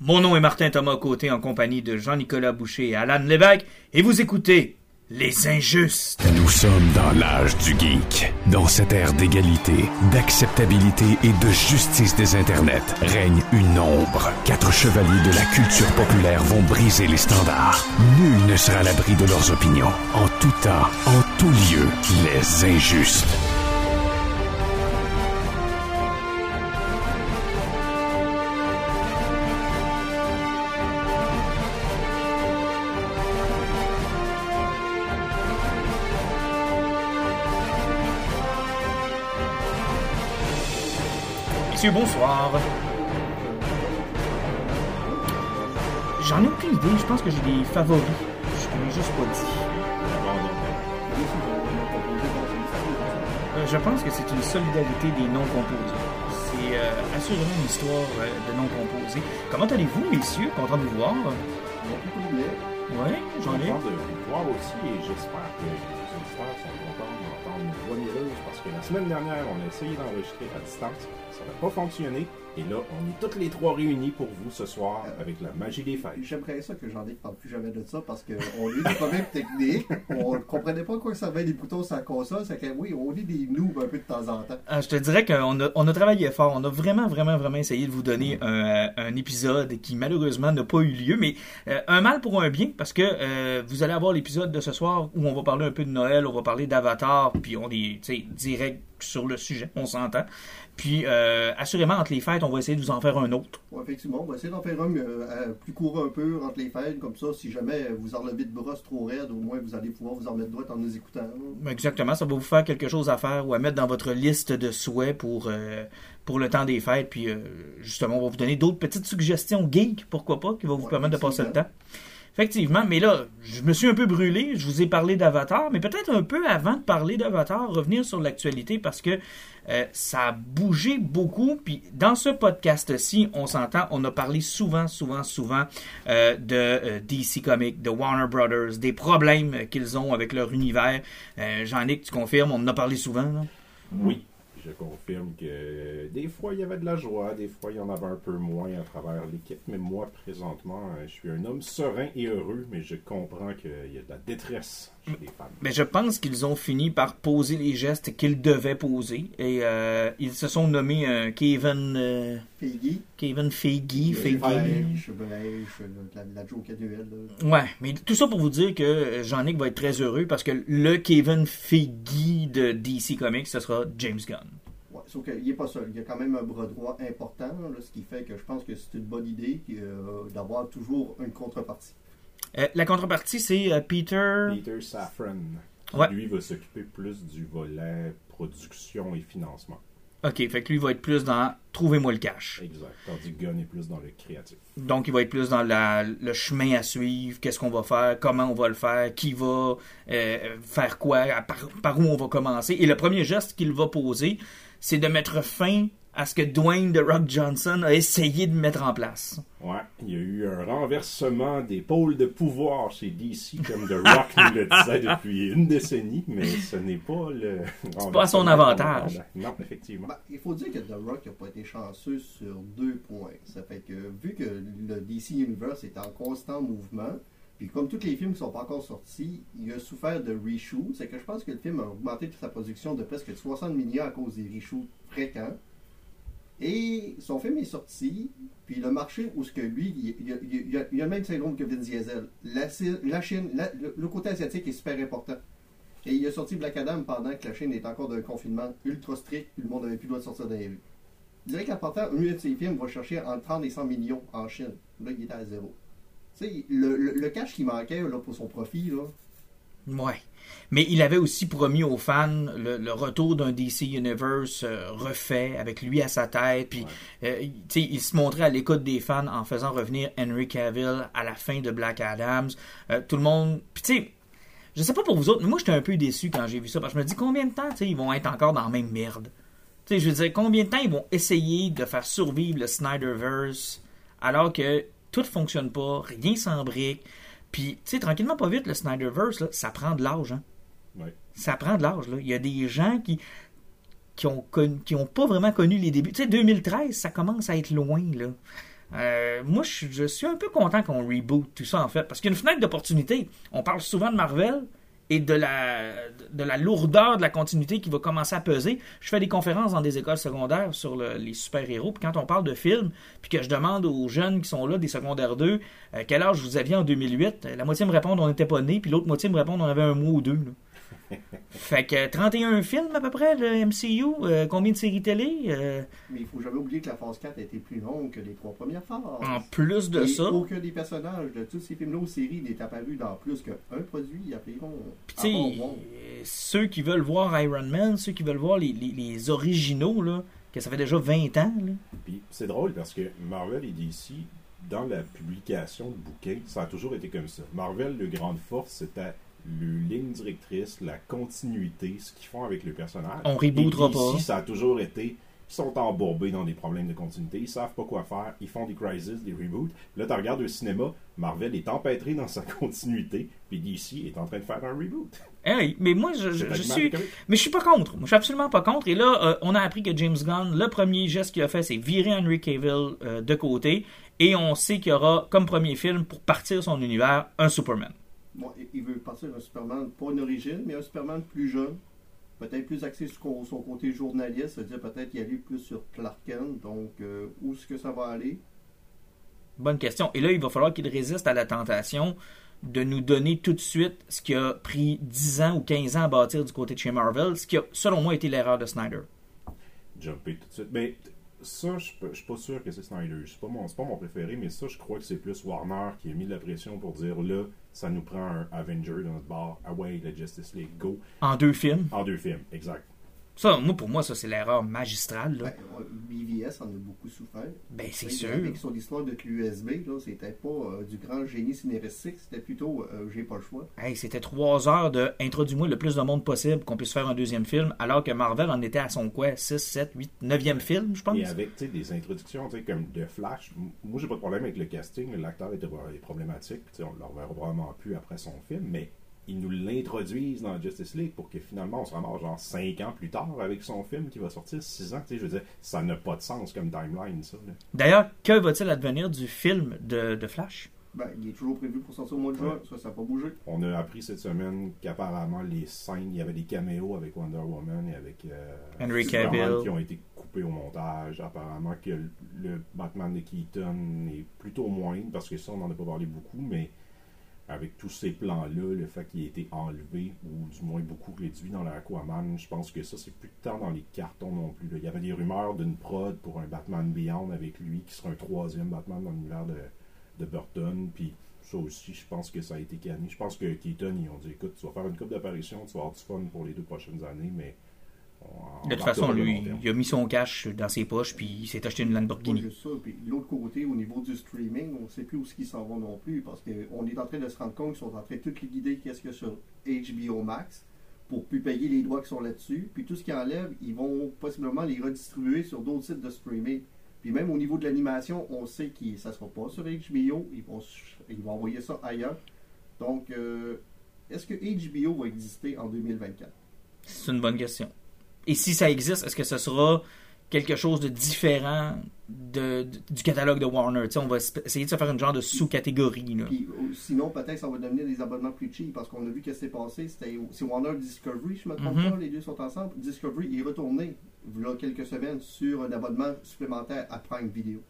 Mon nom est Martin Thomas Côté en compagnie de Jean-Nicolas Boucher et Alan Lévesque et vous écoutez Les Injustes. Nous sommes dans l'âge du geek. Dans cette ère d'égalité, d'acceptabilité et de justice des internets règne une ombre. Quatre chevaliers de la culture populaire vont briser les standards. Nul ne sera à l'abri de leurs opinions. En tout temps, en tout lieu, les injustes. Messieurs, bonsoir? J'en ai aucune idée, je pense que j'ai des favoris. Je ne l'ai juste pas dit. Euh, Je pense que c'est une solidarité des non-composés. C'est euh, assurément une histoire euh, de non-composés. Comment allez-vous, messieurs? Content de vous voir? Ouais, j'en ai. content de vous voir aussi et j'espère que les auditeurs sont contents parce que la semaine dernière, on a essayé d'enregistrer à distance. Ça n'a pas fonctionné. Et là, on est toutes les trois réunis pour vous ce soir avec la magie des fêtes. J'aimerais ça que j'en ai parle plus jamais de ça parce qu'on a eu des problèmes techniques. On ne comprenait pas quoi servaient les boutons sur la console. C'est que oui, on est des noobs un peu de temps en temps. Ah, je te dirais qu'on a, on a travaillé fort. On a vraiment, vraiment, vraiment essayé de vous donner un, un épisode qui malheureusement n'a pas eu lieu, mais euh, un mal pour un bien parce que euh, vous allez avoir l'épisode de ce soir où on va parler un peu de Noël, on va parler d'Avatar, puis on est direct sur le sujet, on s'entend. Puis euh, assurément entre les fêtes, on va essayer de vous en faire un autre. Ouais, effectivement, on va essayer d'en faire un euh, plus court un peu entre les fêtes. Comme ça, si jamais vous enlevez de brosse trop raide, au moins vous allez pouvoir vous en mettre droite en nous écoutant. Exactement, ça va vous faire quelque chose à faire ou à mettre dans votre liste de souhaits pour, euh, pour le temps des fêtes. Puis euh, justement, on va vous donner d'autres petites suggestions geek, pourquoi pas, qui vont vous Ouais, permettre de passer le temps. Effectivement. Mais là, je me suis un peu brûlé, je vous ai parlé d'Avatar, mais peut-être un peu avant de parler d'Avatar, revenir sur l'actualité parce que euh, ça a bougé beaucoup. Puis dans ce podcast-ci, on s'entend, on a parlé souvent, souvent, souvent euh, de euh, DC Comics, de Warner Brothers, des problèmes qu'ils ont avec leur univers. Jean-Nic, tu confirmes, on en a parlé souvent. Oui, je confirme que des fois il y avait de la joie, des fois il y en avait un peu moins à travers l'équipe, mais moi présentement euh, je suis un homme serein et heureux, mais je comprends qu'il y a de la détresse femmes. Mais je pense qu'ils ont fini par poser les gestes qu'ils devaient poser. Et euh, ils se sont nommés euh, Kevin, euh, Peggy, Kevin Feige. Feige. La, la joke annuelle. là. Ouais, mais tout ça pour vous dire que euh, Jean-Nic va être très heureux parce que le Kevin Feige de DC Comics, ce sera James Gunn. Ouais, sauf qu'il n'est pas seul. Il y a quand même un bras droit important, là, ce qui fait que je pense que c'est une bonne idée euh, d'avoir toujours une contrepartie. Euh, la contrepartie, c'est euh, Peter. Peter Safran, qui Ouais. lui va s'occuper plus du volet production et financement. Ok, fait que lui va être plus dans Trouvez-moi le cash. Exact. Tandis que Gunn est plus dans le créatif. Donc, il va être plus dans la- le chemin à suivre, qu'est-ce qu'on va faire, comment on va le faire, qui va euh, faire quoi, par où on va commencer. Et le premier geste qu'il va poser, c'est de mettre fin à ce que Dwayne The Rock Johnson a essayé de mettre en place. Ouais, il y a eu un renversement des pôles de pouvoir chez DC, comme The Rock nous le disait depuis une décennie, mais ce n'est pas le. C'est pas à son avantage. Non, effectivement. Ben, il faut dire que The Rock n'a pas été chanceux sur deux points. Ça fait que vu que le DC Universe est en constant mouvement, puis comme tous les films qui sont pas encore sortis, il a souffert de reshoots. C'est que je pense que le film a augmenté sa production de presque 60 millions à cause des reshoots fréquents. Et son film est sorti, puis le marché où ce que lui, il, il, a, le même syndrome que Vin Diesel. La, Chine, le, côté asiatique est super important. Et il a sorti Black Adam pendant que la Chine est encore dans un confinement ultra strict, puis le monde n'avait plus le droit de sortir dans les rues. Je dirais qu'en partant, un de ses va chercher entre 30 et 100 millions en Chine. Là, il était à zéro. Tu sais, le, le, le cash qui manquait là, pour son profit, là, Ouais. Mais il avait aussi promis aux fans le, le retour d'un DC Universe euh, refait avec lui à sa tête. Puis, euh, il- tu sais, il se montrait à l'écoute des fans en faisant revenir Henry Cavill à la fin de Black Adams. Euh, tout le monde. Puis, tu sais, je sais pas pour vous autres, mais moi, j'étais un peu déçu quand j'ai vu ça. Parce que je me dis combien de temps, ils vont être encore dans la même merde? Tu sais, je veux dire, combien de temps ils vont essayer de faire survivre le Snyderverse alors que tout fonctionne pas, rien s'embrique. Puis, tu sais, tranquillement, pas vite, le Snyderverse, là, ça prend de l'âge, hein. Ouais. Ça prend de l'âge, là. Il y a des gens qui qui ont, connu- qui ont pas vraiment connu les débuts. Tu sais, 2013, ça commence à être loin, là. Euh, moi, je, je suis un peu content qu'on reboot tout ça, en fait, parce qu'il y a une fenêtre d'opportunité. On parle souvent de Marvel et de la, de la lourdeur de la continuité qui va commencer à peser. Je fais des conférences dans des écoles secondaires sur le- les super-héros, puis quand on parle de films, puis que je demande aux jeunes qui sont là, des secondaires 2, euh, quel âge vous aviez en 2008, euh, la moitié me répondent on n'était pas nés, puis l'autre moitié me répondent on avait un mois ou deux. Fait que 31 films à peu près, le MCU, euh, combien de séries télé, euh, Mais il faut jamais oublier que la phase 4 a été plus longue que les trois premières phases. en plus de Et ça. aucun des personnages de tous ces films-là aux séries n'est apparu dans plus qu'un produit. Puis à euh, ceux qui veulent voir Iron Man, ceux qui veulent voir les, les- les originaux, là, que ça fait déjà 20 ans, là. Puis c'est drôle parce que Marvel et DC, dans la publication de bouquins, ça a toujours été comme ça. Marvel, le grande force, c'était le ligne directrice, la continuité, ce qu'ils font avec le personnage. On rebootera pas. ça a toujours été. Ils sont embourbés dans des problèmes de continuité, ils savent pas quoi faire, ils font des crises, des reboots. Là, tu regardes le cinéma, Marvel est empêtré dans sa continuité, puis DC est en train de faire un reboot. Eh oui, mais moi, je, suis. Mais je suis pas contre. Moi, je suis absolument pas contre. Et là, euh, on a appris que James Gunn, le premier geste qu'il a fait, c'est virer Henry Cavill euh, de côté. Et on sait qu'il y aura, comme premier film, pour partir son univers, un Superman. Bon, il- veut partir d'un Superman, pas une origine, mais un Superman plus jeune. Peut-être plus axé sur son- côté journaliste, c'est-à-dire peut-être y aller plus sur Clark Kent. Donc, euh, où est-ce que ça va aller? Bonne question. Et là, il va falloir qu'il résiste à la tentation de nous donner tout de suite ce qui a pris 10 ans ou 15 ans à bâtir du côté de chez Marvel, ce qui a, selon moi, été l'erreur de Snyder. jumper tout de suite. Mais t- ça, je je suis pas sûr que c'est Snyder. C'est pas, mon- pas mon préféré, mais ça, je crois que c'est plus Warner qui a mis de la pression pour dire là, ça nous prend un Avenger dans notre bar. Ah ouais, la Justice League, go. En deux films? En deux films, exact. Ça, moi, pour moi, ça, c'est l'erreur magistrale. Là. Ben, BVS en a beaucoup souffert. Ben, c'est sûr. Avec son histoire de QSB, là, c'était pas euh, du grand génie scénaristique, c'était plutôt euh, j'ai pas le choix. Hey, c'était trois heures de introduis-moi le plus de monde possible qu'on puisse faire un deuxième film, alors que Marvel en était à son quoi? 6, 7, 8, 9e film, je pense? Et avec des introductions comme de Flash, moi j'ai pas de problème avec le casting, l'acteur était est problématique, on le reverra probablement plus après son film, mais ils nous l'introduisent dans Justice League pour que finalement on se ramasse genre 5 ans plus tard avec son film qui va sortir 6 ans. Tu sais, je veux dire, ça n'a pas de sens comme timeline, ça. là. D'ailleurs, que va-t-il advenir du film de, de Flash? Ben, il est toujours prévu pour sortir au mois de juin, ça, ça n'a pas bougé. On a appris cette semaine qu'apparemment les scènes, il y avait des caméos avec Wonder Woman et avec euh, Henry Superman Cavill. qui ont été coupés au montage. Apparemment que le, le Batman de Keaton est plutôt moindre parce que ça on n'en a pas parlé beaucoup, mais avec tous ces plans-là, le fait qu'il ait été enlevé ou du moins beaucoup réduit dans l'Aquaman, je pense que ça c'est plus de temps dans les cartons non plus. Il y avait des rumeurs d'une prod pour un Batman Beyond avec lui qui sera un troisième Batman dans l'univers de, de Burton, puis ça aussi, je pense que ça a été canné. Je pense que Keaton, ils ont dit écoute, tu vas faire une coupe d'apparition, tu vas avoir du fun pour les deux prochaines années, mais. De toute façon, lui, il a mis son cash dans ses poches, puis il s'est acheté une Lamborghini. juste ça. Puis de l'autre côté, au niveau du streaming, on ne sait plus où ils s'en vont non plus parce qu'on est en train de se rendre compte qu'ils sont en train de tout liquider qu'est-ce a sur HBO Max pour plus payer les droits qui sont là-dessus. Puis tout ce qu'ils enlèvent, ils vont possiblement les redistribuer sur d'autres sites de streaming. Puis même au niveau de l'animation, on sait que ça ne sera pas sur HBO. Ils vont, ils vont envoyer ça ailleurs. Donc, euh, est-ce que HBO va exister en 2024? C'est une bonne question. Et si ça existe, est-ce que ce sera quelque chose de différent de, de- du catalogue de Warner? On va essayer de se faire une genre de sous-catégorie. sinon, peut-être ça va devenir des abonnements plus cheap parce qu'on a vu que c'est passé. C'était c'est Warner Discovery, je me trompe Mhm. pas, les deux sont ensemble. Discovery est retourné, il y a quelques semaines, sur un abonnement supplémentaire à Prime Video.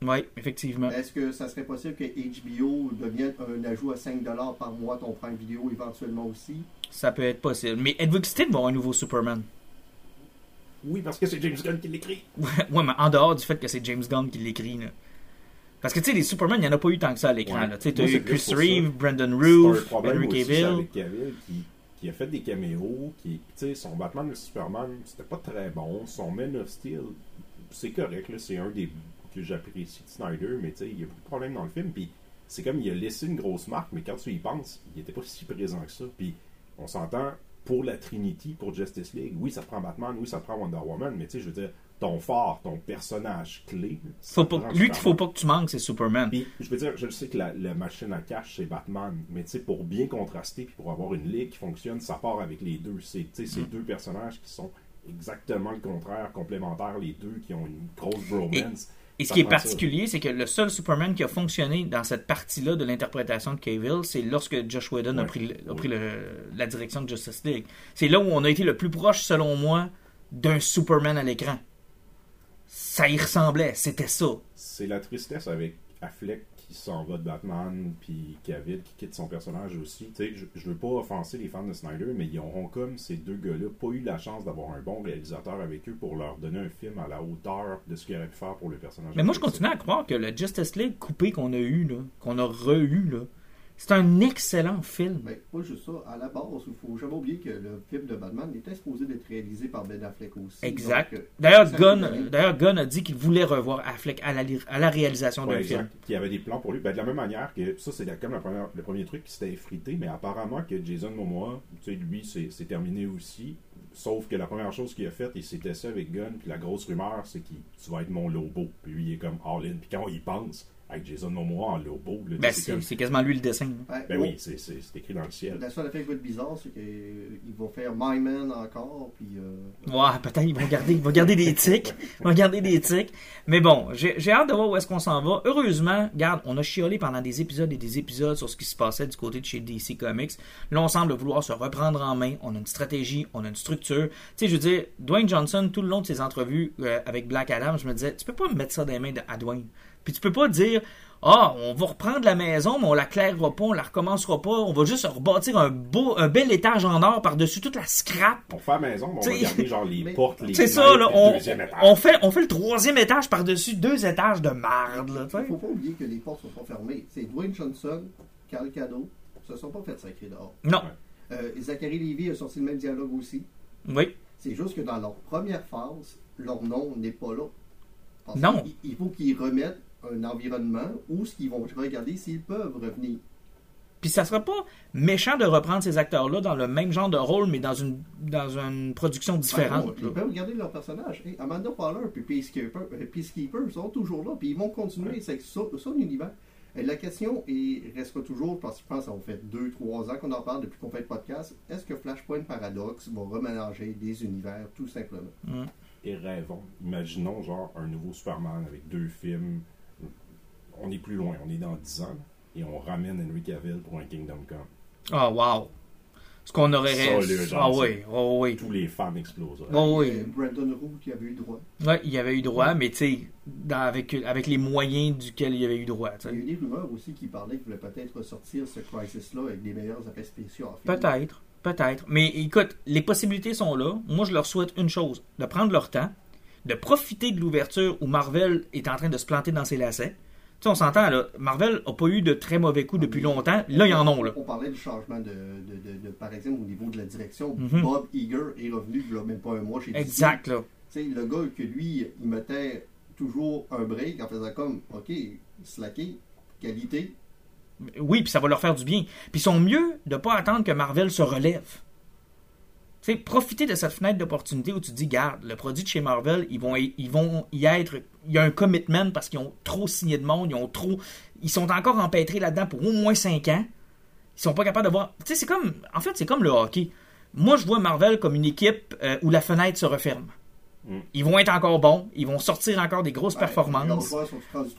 Oui, effectivement. Est-ce que ça serait possible que HBO devienne un ajout à 5$ par mois ton Prime Video éventuellement aussi? Ça peut être possible. Mais êtes-vous excité de voir un nouveau Superman? Oui, parce que c'est James Gunn qui l'écrit. ouais, mais en dehors du fait que c'est James Gunn qui l'écrit. là. Parce que tu sais, les Superman, il n'y en a pas eu tant que ça à l'écran. Ouais. là. Tu sais, t'as Moi, c'est eu Chris Reeve. Brandon Roof, Henry Cavill. avec Cavill qui, qui a fait des caméos, qui, tu sais, son Batman et Superman, c'était pas très bon. Son Man of Steel, c'est correct, là, c'est un des que j'apprécie de Snyder, mais tu sais, il y a beaucoup de problèmes dans le film, puis c'est comme il a laissé une grosse marque, mais quand tu y penses, il était pas si présent que ça. Puis on s'entend pour la Trinity, pour Justice League, oui, ça prend Batman, oui, ça prend Wonder Woman, mais tu sais, je veux dire, ton phare, ton personnage clé, Faut pas, lui qu'il faut pas que tu manques, c'est Superman. Puis, je veux dire, je sais que la, la machine à cash, c'est Batman, mais tu sais, pour bien contraster, puis pour avoir une ligue qui fonctionne, ça part avec les deux. C'est tu sais, ces deux personnages qui sont exactement le contraire, complémentaires, les deux, qui ont une grosse bromance. Et ce qui est particulier, c'est que le seul Superman qui a fonctionné dans cette partie-là de l'interprétation de Cavill, c'est lorsque Josh Whedon a pris, a le- la direction de Justice League. C'est là où on a été le plus proche, selon moi, d'un Superman à l'écran. Ça y ressemblait, c'était ça. C'est la tristesse avec Affleck qui s'en va de Batman, puis Cavill qui quitte son personnage aussi. Tu sais, je, je veux pas offenser les fans de Snyder, mais ils auront comme ces deux gars-là pas eu la chance d'avoir un bon réalisateur avec eux pour leur donner un film à la hauteur de ce qu'ils auraient pu faire pour le personnage. Mais moi, je continue à croire que le Justice League coupé qu'on a eu, qu'on a re-eu, c'est un excellent film. Ben, pas juste ça. À la base, il faut jamais oublier que le film de Batman était supposé d'être réalisé par Ben Affleck aussi. Exact. Euh, D'ailleurs, Gunn, Gunn a dit qu'il voulait revoir Affleck à la, li- à la réalisation Ouais, d'un film. exact. Qu'il y avait des plans pour lui. Ben, de la même manière que ça, c'est comme la première- le premier truc qui s'était effrité, mais apparemment que Jason Momoa, tu sais, lui, c'est terminé aussi. Sauf que la première chose qu'il a faite, il s'était assis avec Gunn, puis la grosse rumeur, c'est que tu vas être mon Lobo. Puis lui, il est comme all-in. Puis quand il pense, avec Jason Momoa en Lobo, là, Ben, c'est c'est comme- c'est quasiment lui le dessin. Ouais, Ben oui, c'est c'est- c'est écrit dans le ciel. La seule affaire qui va être bizarre, c'est qu'ils vont faire My Man encore, puis... euh, Ouais, peut-être ils vont garder, ils vont garder des tics. Ils vont garder des tics. Mais bon, j'ai j'ai hâte de voir où est-ce qu'on s'en va. Heureusement, regarde, on a chiolé pendant des épisodes et des épisodes sur ce qui se passait du côté de chez DC Comics. Là, on semble vouloir se reprendre en main. On a une stratégie, on a une structure. Tu sais, je veux dire, Dwayne Johnson, tout le long de ses entrevues euh, avec Black Adam, je me disais, tu peux pas mettre ça dans les mains de, à Dwayne. Puis tu peux pas dire, ah, on va reprendre la maison, mais on la clairera pas, on la recommencera pas, on va juste rebâtir un beau, un bel étage en or par-dessus toute la scrap. On fait la maison, mais on va T'sais- garder genre les Mais- portes, les C'est ça, là, on, deuxième étage. on, fait, on fait le troisième étage par-dessus deux étages de marde. Il faut pas oublier que les portes sont pas fermées. C'est Dwayne Johnson, Carl Cado, se sont pas fait sacrer dehors. Non, Euh, Zachary Levy a sorti le même dialogue aussi. oui, C'est juste que dans leur première phase, leur nom n'est pas là. Parce Non. Il faut qu'ils remettent un environnement où ce qu'ils vont regarder s'ils peuvent revenir. Puis ça sera pas méchant de reprendre ces acteurs-là dans le même genre de rôle, mais dans une, dans une production différente. Ben, ils peuvent regarder leur personnage. Hey, Amanda Waller et Peacekeeper, euh, Peacekeeper sont toujours là, puis ils vont continuer. C'est ça, ça l'univers. Et la question est, restera toujours, parce que je pense que ça fait 2-3 ans qu'on en parle depuis qu'on fait le podcast, est-ce que Flashpoint Paradox va remélanger des univers, tout simplement? Et rêvons. Imaginons genre un nouveau Superman avec deux films. On est plus loin, on est dans 10 ans. Et on ramène Henry Cavill pour un Kingdom Come. Ah, wow. Ce qu'on aurait Ça, rêvé. Ah oui, oh oui. Tous les fans exploseraient. Oh oui. Brandon Roux qui avait eu droit. Ouais, il y avait eu droit, mais tu sais, avec, avec les moyens duquels il y avait eu droit. Il y a eu des rumeurs aussi qui parlaient qu'il voulait peut-être ressortir ce Crisis-là avec des meilleurs effets spéciaux. Peut-être, peut-être. Mais écoute, les possibilités sont là. Moi, je leur souhaite une chose de prendre leur temps, de profiter de l'ouverture où Marvel est en train de se planter dans ses lacets. Tu sais, on s'entend, là. Marvel a pas eu de très mauvais coups depuis longtemps. Là, ils en ont, là. On parlait du changement de, de, de- de- par exemple, au niveau de la direction. Mhm. Bob Eager est revenu il y a même pas un mois chez. Exact, là. Tu sais, le gars que lui, il mettait toujours un break en faisant comme, OK, slacké, qualité. Oui, puis ça va leur faire du bien. Puis ils sont mieux de pas attendre que Marvel se relève. Tu sais, profiter de cette fenêtre d'opportunité où tu te dis, garde, le produit de chez Marvel, ils vont, y- ils vont y être. Il y a un commitment parce qu'ils ont trop signé de monde, ils ont trop. Ils sont encore empêtrés là-dedans pour au moins 5 ans. Ils sont pas capables de voir. Tu sais, c'est comme. En fait, c'est comme le hockey. Moi, je vois Marvel comme une équipe euh, où la fenêtre se referme. Mm. Ils vont être encore bons, ils vont sortir encore des grosses Ouais, performances. sont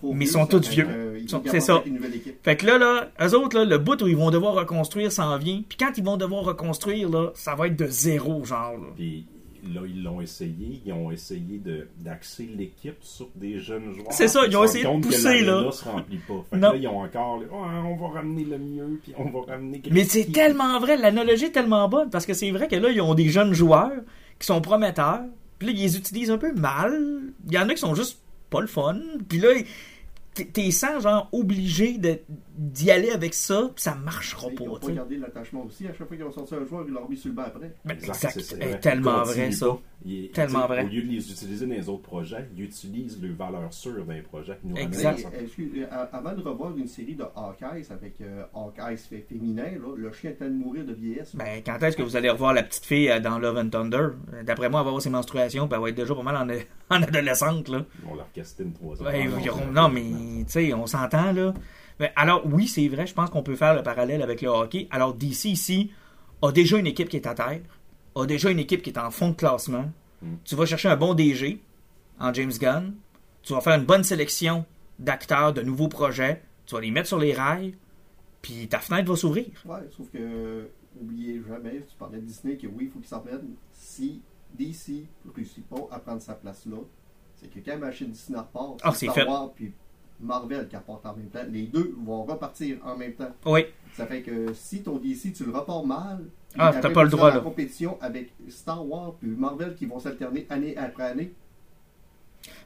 Mais ils vieux, sont tous vieux. ils Ils sont c'est ça. d'être une nouvelle équipe. Fait que là, là, eux autres, là, le bout où ils vont devoir reconstruire s'en vient. Puis quand ils vont devoir reconstruire, là, ça va être de zéro, genre. là. Puis là, ils l'ont essayé. Ils ont essayé d'axer l'équipe sur des jeunes joueurs. C'est ça, ils ont essayé de que pousser, là. l'aréna se remplit pas. Fait que Non. là, ils ont encore. là, on va ramener le mieux, puis on va ramener. Mais c'est tellement vrai, l'analogie est tellement bonne, parce que c'est vrai que là, ils ont des jeunes joueurs qui sont prometteurs, puis là, ils les utilisent un peu mal. Il y en a qui sont juste pas le fun, puis là, t'es- sens, genre, obligé de- d'y aller avec ça, puis ça marchera Ils pas, n'ont tu pas gardé l'attachement aussi. À chaque fois qu'ils ont sorti un joueur, ils l'ont remis sur le banc après. Ben, Exact, exact. c'est- tellement Ils vrai, ça. Ils- Tellement vrai. Au lieu de les utiliser dans les autres projets, ils utilisent leurs valeurs sûres dans les projets qui nous Exact. excuse- euh, avant de revoir une série de Hawkeyes avec euh, Hawkeyes fait féminin, là, le chien est en train de mourir de vieillesse. Ben, quand est-ce que vous allez revoir la petite fille euh, dans Love and Thunder? Euh, D'après moi, elle va avoir ses menstruations, puis elle va être déjà pas mal en, en adolescente, là. On leur casté une troisième. Ouais, non, non, mais tu sais, on s'entend là. Mais alors, oui, c'est vrai, je pense qu'on peut faire le parallèle avec le hockey. Alors, DC ici a déjà une équipe qui est à terre, a déjà une équipe qui est en fond de classement. Mm. Tu vas chercher un bon DG en James Gunn. tu vas faire une bonne sélection d'acteurs, de nouveaux projets, tu vas les mettre sur les rails, puis ta fenêtre va s'ouvrir. Ouais, sauf que, oubliez jamais, tu parlais de Disney, que oui, il faut qu'ils s'en prennent. Si DC réussit pas à prendre sa place là, c'est que quand la machine Disney repart, Ah, c'est c'est Star. Wars puis Marvel qui repartent en même temps. Les deux vont repartir en même temps. Oui, Ça fait que si ton DC, tu le repars mal, Ah, t'as pas le tu droit, là. compétition avec Star Wars puis Marvel qui vont s'alterner année après année.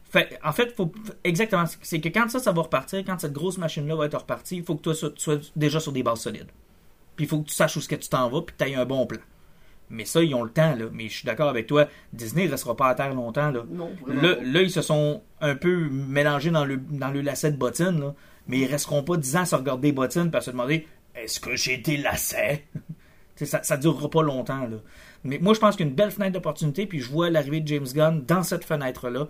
Fait, en fait, faut, exactement. C'est que quand ça, ça va repartir, quand cette grosse machine-là va être repartie, il faut que toi, tu sois déjà sur des bases solides. Puis il faut que tu saches où ce que tu t'en vas, puis que tu aies un bon plan. Mais ça, ils ont le temps, là. Mais je suis d'accord avec toi, Disney ne restera pas à terre longtemps, là. Non, Là, là, ils se sont un peu mélangés dans le, dans le lacet de bottine, là. Mais ils resteront pas 10 ans à se regarder les bottines et à se demander est-ce que j'ai des lacets Tu sais, ça, ça durera pas longtemps, là. Mais moi, je pense qu'il y a une belle fenêtre d'opportunité, puis je vois l'arrivée de James Gunn dans cette fenêtre-là.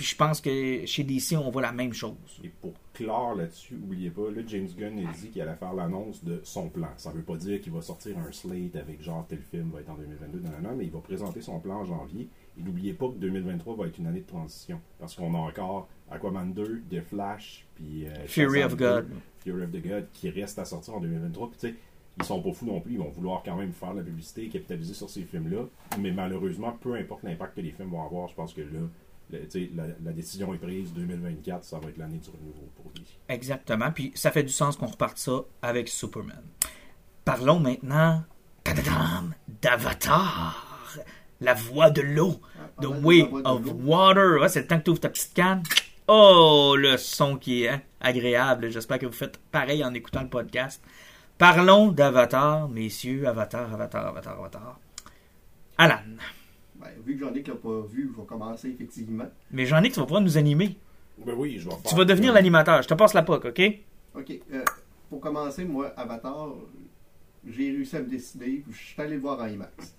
Puis je pense que chez DC, on voit la même chose. Et pour clore là-dessus, oubliez pas, là, James Gunn a dit qu'il allait faire l'annonce de son plan. Ça veut pas dire qu'il va sortir un slate avec genre tel film va être en 2022, non, non, non, mais il va présenter son plan en janvier. Et n'oubliez pas que 2023 va être une année de transition. Parce qu'on a encore Aquaman 2, The Flash, puis euh, Fury of 2, God. Fury of the God, qui reste à sortir en 2023. Puis tu sais, ils sont pas fous non plus, ils vont vouloir quand même faire la publicité, capitaliser sur ces films-là. Mais malheureusement, peu importe l'impact que les films vont avoir, je pense que là, le- la, la décision est prise. 2024, ça va être l'année du renouveau pour DC. Exactement. Puis ça fait du sens qu'on reparte ça avec Superman. Parlons maintenant d'Avatar. La voix de l'eau. Ah, The Way de of. Water. Ouais, c'est le temps que tu ouvres ta petite canne. Oh, le son qui est hein, agréable. J'espère que vous faites pareil en écoutant le podcast. Parlons d'Avatar, messieurs. Avatar, Avatar, Avatar, Avatar. Alan. Ben, vu que Jean-Luc l'a pas vu, je vais commencer effectivement. Mais j'en ai que tu vas pouvoir nous animer. Ben oui, je vais Tu faire- vas devenir l'animateur. Je te passe la POC, OK? Ok, euh, pour commencer, moi, Avatar, j'ai réussi à me décider. Je suis allé le voir en IMAX.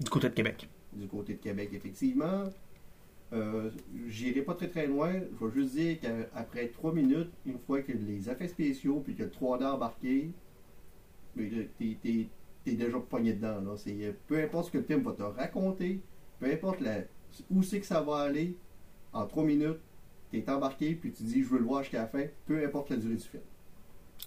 Du côté de Québec. du côté de Québec, effectivement. Euh, J'irai pas très très loin. Je vais juste dire qu'après trois minutes, une fois que les effets spéciaux puis que le 3D embarqué, t'es t'es- t'es déjà pogné dedans. Là. C'est- euh, Peu importe ce que le film va te raconter, peu importe où c'est que ça va aller, en trois minutes, t'es embarqué puis tu dis je veux le voir jusqu'à la fin, peu importe la durée du film.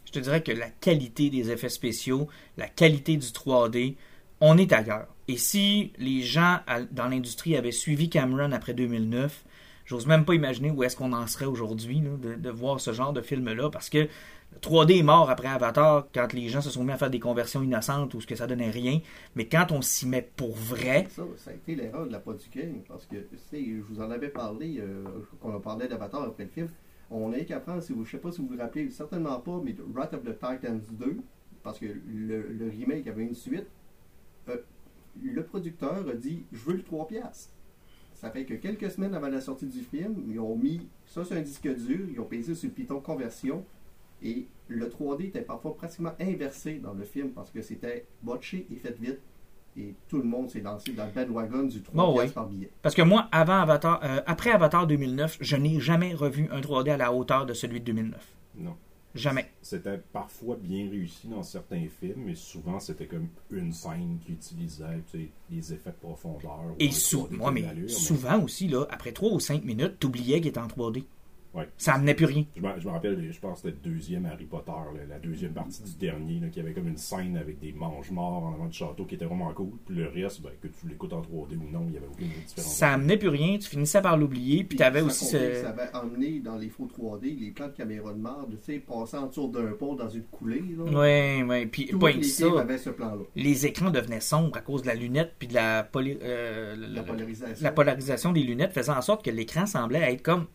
je te dirais que la qualité des effets spéciaux, la qualité du 3D, on est ailleurs. Et si les gens dans l'industrie avaient suivi Cameron après 2009, j'ose même pas imaginer où est-ce qu'on en serait aujourd'hui de, de voir ce genre de film-là, parce que 3D est mort après Avatar quand les gens se sont mis à faire des conversions innocentes ou ce que ça donnait rien. Mais quand on s'y met pour vrai, Ça, ça a été l'erreur de la production parce que, tu sais, je vous en avais parlé, euh, qu'on a parlé d'Avatar après le film. On a qu'à prendre, si vous, sais pas si vous vous rappelez, certainement pas, mais Wrath of the Titans 2, parce que le, remake avait une suite, euh, le producteur a dit Je veux le 3 piastres. Ça fait que quelques semaines avant la sortie du film, ils ont mis ça sur un disque dur, ils ont pesé sur le piton conversion, et le 3D était parfois pratiquement inversé dans le film parce que c'était botché et fait vite. Et tout le monde s'est lancé dans le bandwagon du 3 Bon, oui. par billet. parce que moi, avant Avatar, euh, après Avatar 2009, je n'ai jamais revu un 3D à la hauteur de celui de 2009. Non. Jamais. C'était parfois bien réussi dans certains films, mais souvent c'était comme une scène qui utilisait tu sais, des effets de profondeur. ou Et un sou- 3D moi, mais d'allure, mais souvent aussi, là, après 3 ou 5 minutes, t'oubliais qu'il était en 3D. Ouais. Ça amenait plus rien. Je me, je me rappelle, je pense que c'était le deuxième Harry Potter, là, la deuxième partie du dernier, là, qui avait comme une scène avec des mange-morts en avant du château qui était vraiment cool. Puis le reste, ben, que tu l'écoutes en 3D ou non, il n'y avait aucune différence. Ça amenait plus rien, tu finissais par l'oublier, puis t'avais sans aussi ce... Ça avait emmené dans les faux 3D les plans de caméra de marde, tu sais, passant en dessous d'un pont dans une coulée. Là. Ouais, ouais, puis Tous pas les ça. ce plan-là. Les écrans devenaient sombres à cause de la lunette, puis de la, poly- euh, La polarisation. la polarisation des lunettes faisait en sorte que l'écran semblait être comme...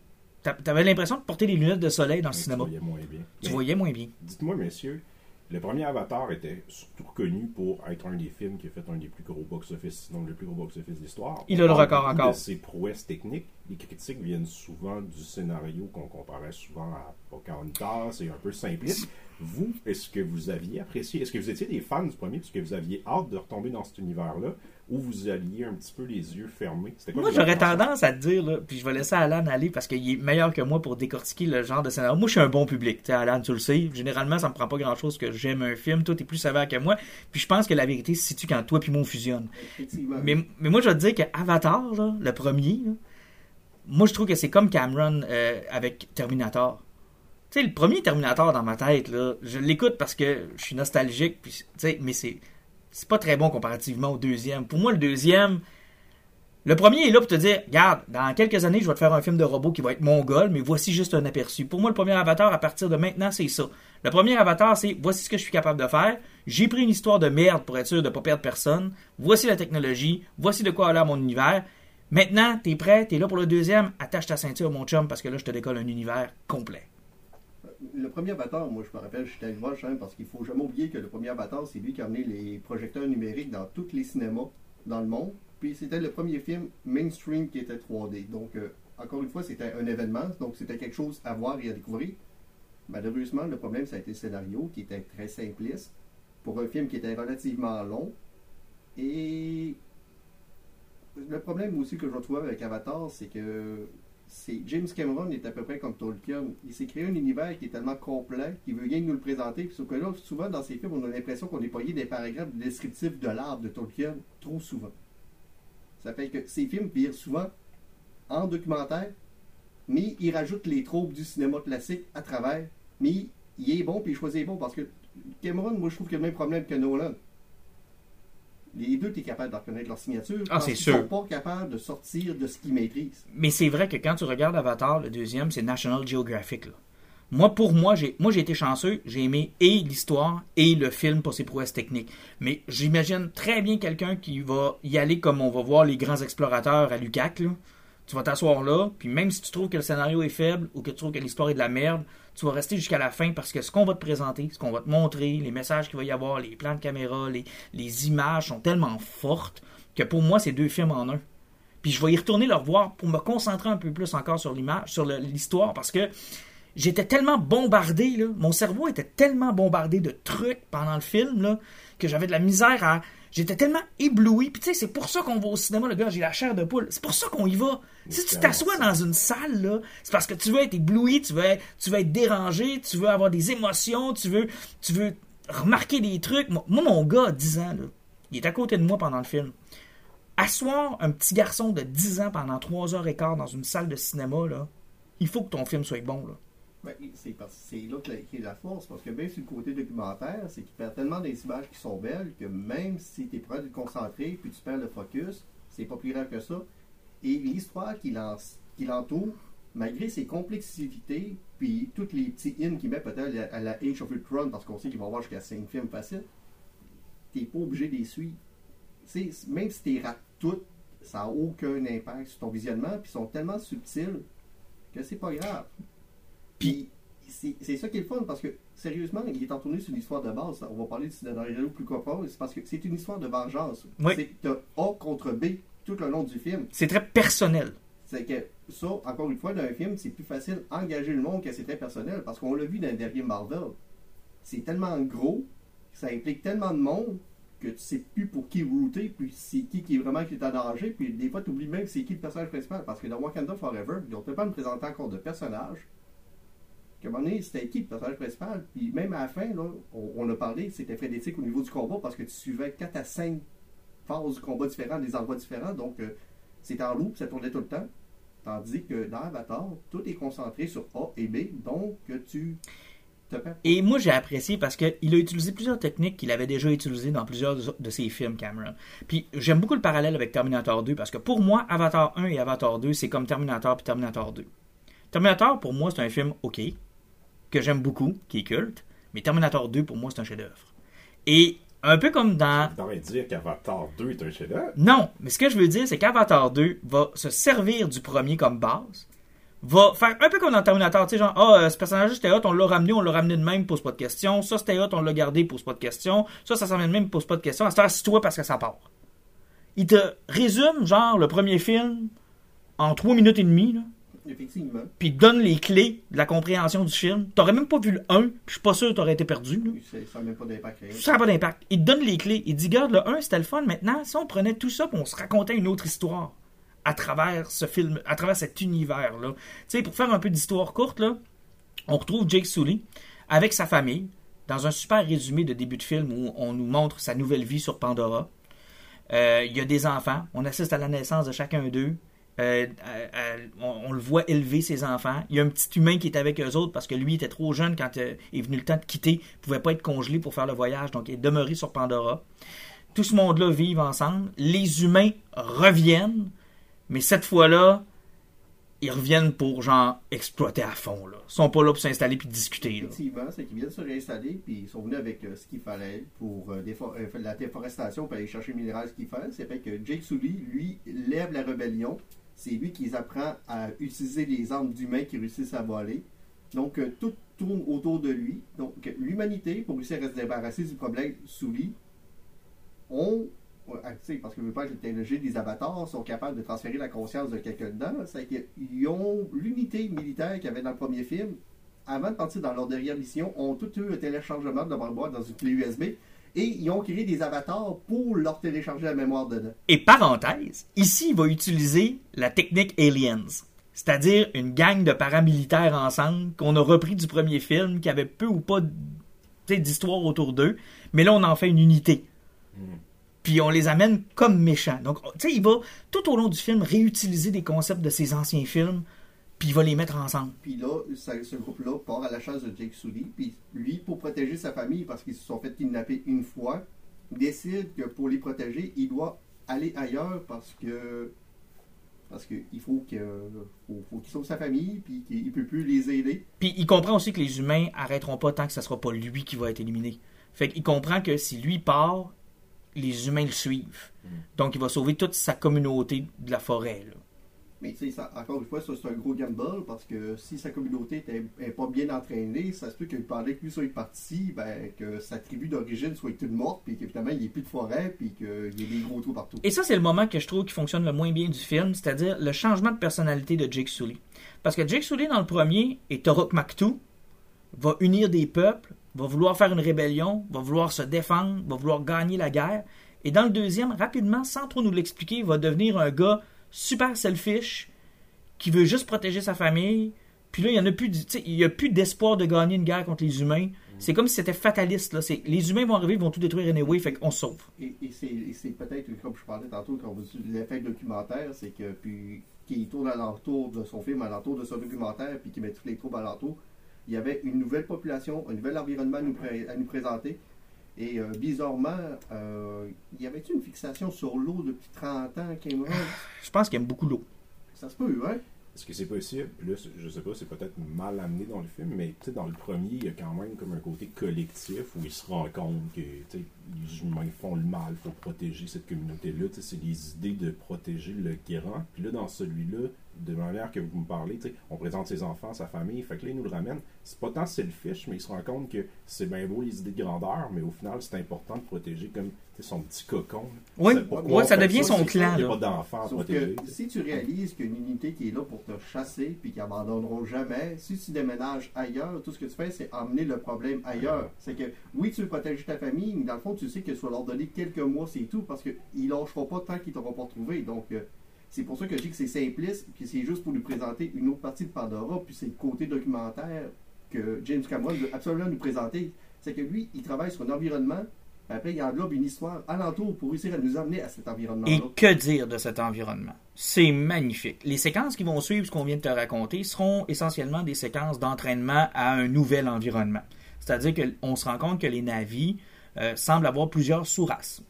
t'a- T'avais l'impression de porter des lunettes de soleil dans le cinéma. Tu voyais moins bien. Tu Mais voyais moins bien. Dites-moi, messieurs, le premier Avatar était surtout connu pour être un des films qui a fait un des plus gros box-office, sinon le plus gros box-office de l'histoire. Il On a le record encore. De ses prouesses techniques. Les critiques viennent souvent du scénario qu'on comparait souvent à Pocahontas, c'est un peu simpliste. Vous, est-ce que vous aviez apprécié, est-ce que vous étiez des fans du premier, parce que vous aviez hâte de retomber dans cet univers-là, ou vous alliez un petit peu les yeux fermés? Quoi Moi, j'aurais tendance à te dire, là, puis je vais laisser Alan aller parce qu'il est meilleur que moi pour décortiquer le genre de scénario. Moi, je suis un bon public. Tu sais, Alan, tu le sais. Généralement, ça me prend pas grand-chose que j'aime un film. Toi, t'es plus sévère que moi. Puis je pense que la vérité se situe quand toi puis moi on fusionne. Effectivement. Mais, mais moi, je vais te dire que Avatar, là, le premier, là, moi, je trouve que c'est comme Cameron euh, avec Terminator. Tu sais, le premier Terminator dans ma tête, là, je l'écoute parce que je suis nostalgique, puis, tu sais, mais c'est, c'est pas très bon comparativement au deuxième. Pour moi, le deuxième, le premier est là pour te dire, regarde, dans quelques années, je vais te faire un film de robot qui va être mongol, mais voici juste un aperçu. Pour moi, le premier Avatar, à partir de maintenant, c'est ça. Le premier Avatar, c'est voici ce que je suis capable de faire. J'ai pris une histoire de merde pour être sûr de ne pas perdre personne. Voici la technologie. Voici de quoi aller à mon univers. Maintenant, t'es prêt, t'es là pour le deuxième. Attache ta ceinture, mon chum, parce que là, je te décolle un univers complet. Le premier Avatar, moi je me rappelle, j'étais allé voir le parce qu'il faut jamais oublier que le premier Avatar, c'est lui qui a amené les projecteurs numériques dans tous les cinémas dans le monde. Puis c'était le premier film mainstream qui était 3D. Donc, euh, encore une fois, c'était un événement, donc c'était quelque chose à voir et à découvrir. Malheureusement, le problème, ça a été le scénario qui était très simpliste pour un film qui était relativement long. Et le problème aussi que je retrouve avec Avatar, c'est que c'est James Cameron est à peu près comme Tolkien. Il s'est créé un univers qui est tellement complet qu'il veut bien nous le présenter. Sauf que là, souvent dans ces films, on a l'impression qu'on est payé des paragraphes descriptifs de l'arbre de Tolkien trop souvent. Ça fait que ces films virent souvent en documentaire, mais il rajoute les tropes du cinéma classique à travers. Mais il est bon, puis il choisit bon parce que Cameron, moi, je trouve qu'il a le même problème que Nolan. Les deux, tu es capable de reconnaître leur signature. Ah, c'est sûr. sûr. sont pas capables de sortir de ce qu'ils maîtrisent. Mais c'est vrai que quand tu regardes Avatar, le deuxième, c'est National Geographic. là. Moi, pour moi, j'ai moi j'ai été chanceux. J'ai aimé et l'histoire et le film pour ses prouesses techniques. Mais j'imagine très bien quelqu'un qui va y aller comme on va voir les grands explorateurs à Lucac. Là. Tu vas t'asseoir là, puis même si tu trouves que le scénario est faible ou que tu trouves que l'histoire est de la merde, tu vas rester jusqu'à la fin parce que ce qu'on va te présenter, ce qu'on va te montrer, les messages qu'il va y avoir, les plans de caméra, les, les images sont tellement fortes que pour moi, c'est deux films en un. Puis je vais y retourner le revoir pour me concentrer un peu plus encore sur l'image, sur l'histoire, parce que j'étais tellement bombardé, mon cerveau était tellement bombardé de trucs pendant le film, que j'avais de la misère à... J'étais tellement ébloui. Puis tu sais, c'est pour ça qu'on va au cinéma, le gars, j'ai la chair de poule. C'est pour ça qu'on y va. Si tu t'assois dans une salle, là, c'est parce que tu veux être ébloui, tu veux être, tu veux être dérangé, tu veux avoir des émotions, tu veux, tu veux remarquer des trucs. Moi, mon gars, à 10 ans, là, il est à côté de moi pendant le film. Asseoir un petit garçon de 10 ans pendant 3 heures et quart dans une salle de cinéma, là, il faut que ton film soit bon, là. Ben, c'est là que la, force, parce que même sur le côté documentaire, c'est qu'il perd tellement des images qui sont belles que même si tu es prêt à te concentrer puis tu perds le focus, c'est pas plus grave que ça. Et l'histoire qui l'en- qui l'entoure, malgré ses complexités, puis tous les petits in qu'il met peut-être à la Age of Ultron, parce qu'on sait qu'il va avoir jusqu'à 5 films faciles, t'es pas obligé de les suivre. Même si t'es rates toutes, ça n'a aucun impact sur ton visionnement, puis ils sont tellement subtils que c'est pas grave. Puis c'est ça qui est le fun parce que sérieusement, il est entourné sur une histoire de base. On va parler du scénario plus profond, c'est parce que c'est une histoire de vengeance. Oui. C'est A contre B tout le long du film. C'est très personnel. C'est que ça, encore une fois, dans un film, c'est plus facile d'engager le monde que c'est très personnel parce qu'on l'a vu dans le dernier Marvel. C'est tellement gros, ça implique tellement de monde que tu sais plus pour qui router, puis c'est qui qui est vraiment qui est en danger, puis des fois tu oublies même c'est qui le personnage principal parce que dans Wakanda Forever, ils ont pas me présenter encore de personnages. Que à un moment donné, c'était qui le personnage principal, puis même à la fin, là, on, a parlé, c'était frénétique au niveau du combat parce que tu suivais 4 à 5 phases du combat différents, des endroits différents, donc euh, c'était en loop, ça tournait tout le temps. Tandis que dans Avatar, tout est concentré sur A et B, donc tu te perds. Et moi, j'ai apprécié parce qu'il a utilisé plusieurs techniques qu'il avait déjà utilisées dans plusieurs de- de ses films, Cameron. Puis j'aime beaucoup le parallèle avec Terminator 2 parce que pour moi, Avatar 1 et Avatar 2, c'est comme Terminator puis Terminator 2. Terminator, pour moi, c'est un film OK, que j'aime beaucoup, qui est culte, mais Terminator 2, pour moi, c'est un chef-d'œuvre. Et un peu comme dans Tu devrais dire qu'Avatar 2 est un chef-d'œuvre. non, mais ce que je veux dire, c'est qu'Avatar 2 va se servir du premier comme base, va faire un peu comme dans Terminator, tu sais, genre, ah, euh, ce personnage c'était hot, on l'a ramené, on l'a ramené de même, pose pas de questions, ça c'était hot, on l'a gardé, pose pas de questions, ça, ça s'en vient de même, pose pas de questions, à cette heure, assis-toi parce que ça part. Il te résume, genre, le premier film en 3 minutes et demie, là, Effectivement. puis donne les clés de la compréhension du film. T'aurais même pas vu le 1, puis je suis pas sûr que t'aurais été perdu, là. Ça n'a même pas d'impact. Ça n'a pas d'impact. Il te donne les clés. Il dit, garde le 1, c'était le fun. Maintenant, si on prenait tout ça et on se racontait une autre histoire à travers ce film, à travers cet univers-là. Tu sais, pour faire un peu d'histoire courte, là, on retrouve Jake Sully avec sa famille dans un super résumé de début de film où on nous montre sa nouvelle vie sur Pandora. Euh, il y a des enfants. On assiste à la naissance de chacun d'eux. Euh, euh, euh, on, le voit élever ses enfants. Il y a un petit humain qui est avec eux autres parce que lui était trop jeune quand est venu le temps de quitter. Il pouvait pas être congelé pour faire le voyage, donc il est demeuré sur Pandora. Tout ce monde-là vit ensemble. Les humains reviennent, mais cette fois-là, ils reviennent pour genre exploiter à fond. Là. Ils sont pas là pour s'installer puis discuter. Effectivement, c'est qu'ils viennent se réinstaller, puis ils sont venus avec euh, ce qu'il fallait pour euh, la déforestation, pour aller chercher le minéral, ce qu'il fallait. C'est fait que Jake Sully, lui, lève la rébellion. C'est lui qui les apprend à utiliser les armes d'humains qui réussissent à voler. Donc, euh, tout tourne autour de lui. Donc, euh, l'humanité, pour réussir à se débarrasser du problème Sully, ont ouais, ah, parce que pas que les technologies des avatars sont capables de transférer la conscience de quelqu'un dedans. C'est qu'ils ont l'unité militaire qu'il y avait dans le premier film. Avant de partir dans leur dernière mission, ont tout eu un téléchargement de la mémoire dans une clé USB et ils ont créé des avatars pour leur télécharger la mémoire dedans. Et parenthèse, ici, il va utiliser la technique Aliens. C'est-à-dire une gang de paramilitaires ensemble qu'on a repris du premier film, qui avait peu ou pas d'histoire autour d'eux. Mais là, on en fait une unité. Puis on les amène comme méchants. Donc, tu sais, il va tout au long du film réutiliser des concepts de ses anciens films, puis il va les mettre ensemble. Puis là, ça- ce groupe-là part à la chasse de Jake Sully. Puis lui, pour protéger sa famille, parce qu'ils se sont fait kidnapper une fois, décide que pour les protéger, il doit aller ailleurs parce que parce qu'il faut que faut, faut qu'il sauve sa famille puis qu'il ne peut plus les aider. Puis il comprend aussi que les humains arrêteront pas tant que ce sera pas lui qui va être éliminé. Fait qu'il comprend que si lui part, les humains le suivent. Donc il va sauver toute sa communauté de la forêt. là. Mais tu sais, encore une fois, ça c'est un gros gamble parce que si sa communauté n'est pas bien entraînée, ça se peut que pendant que lui soit parti, ben, que sa tribu d'origine soit toute morte, puis qu'évidemment il n'y ait plus de forêt, puis qu'il y ait des gros trous partout. Et ça, c'est le moment que je trouve qui fonctionne le moins bien du film, c'est-à-dire le changement de personnalité de Jake Sully. Parce que Jake Sully, dans le premier, et Torok Maktou, va unir des peuples, va vouloir faire une rébellion, va vouloir se défendre, va vouloir gagner la guerre. Et dans le deuxième, rapidement, sans trop nous l'expliquer, va devenir un gars super selfish, qui veut juste protéger sa famille. Puis là, il y en a plus, y a plus d'espoir de gagner une guerre contre les humains. C'est comme si c'était fataliste. Là. Les humains vont arriver, ils vont tout détruire anyway, fait qu'on sauve. Et, et c'est peut-être, comme je parlais tantôt, quand vous l'effet documentaire, c'est que puis qui tourne alentour de son film, alentour de son documentaire, puis qui met tous les troubles alentour, il y avait une nouvelle population, un nouvel environnement à à nous présenter. Et euh, bizarrement, euh, y avait-tu une fixation sur l'eau depuis 30 ans, Cameron Je pense qu'il aime beaucoup l'eau. Ça se peut, hein? Est-ce que c'est possible? Là, c'est- je sais pas, c'est peut-être mal amené dans le film, mais tu sais, dans le premier, il y a quand même comme un côté collectif où il se rend compte que tu sais, les humains font le mal, il faut protéger cette communauté-là. Tu sais, C'est les idées de protéger le grand. Puis là, dans celui-là, de manière que vous me parlez, on présente ses enfants, sa famille, fait que là, nous le ramène. C'est pas tant selfish, mais il se rend compte que c'est bien beau les idées de grandeur, mais au final, c'est important de protéger comme son petit cocon. Oui, C'est ouais, ça devient son c'est clan, Il n'y a pas d'enfants à Sauf protéger. que si tu réalises qu'il y a une unité qui est là pour te chasser puis qu'ils abandonneront jamais, si tu déménages ailleurs, tout ce que tu fais, c'est emmener le problème ailleurs. C'est que oui, tu veux protéger ta famille, mais dans le fond, tu sais que tu vas leur donner quelques mois, c'est tout, parce qu'ils lâcheront pas tant qu'ils t'auront pas trouvé. Donc, euh, c'est pour ça que je dis que c'est simpliste, puis c'est juste pour nous présenter une autre partie de Pandora, puis c'est le côté documentaire que James Cameron veut absolument nous présenter. C'est que lui, il travaille sur un environnement, après, il englobe une histoire alentour pour réussir à nous amener à cet environnement-là. Et que dire de cet environnement? C'est magnifique. Les séquences qui vont suivre ce qu'on vient de te raconter seront essentiellement des séquences d'entraînement à un nouvel environnement. C'est-à-dire qu'on se rend compte que les navis euh, semblent avoir plusieurs sous-races.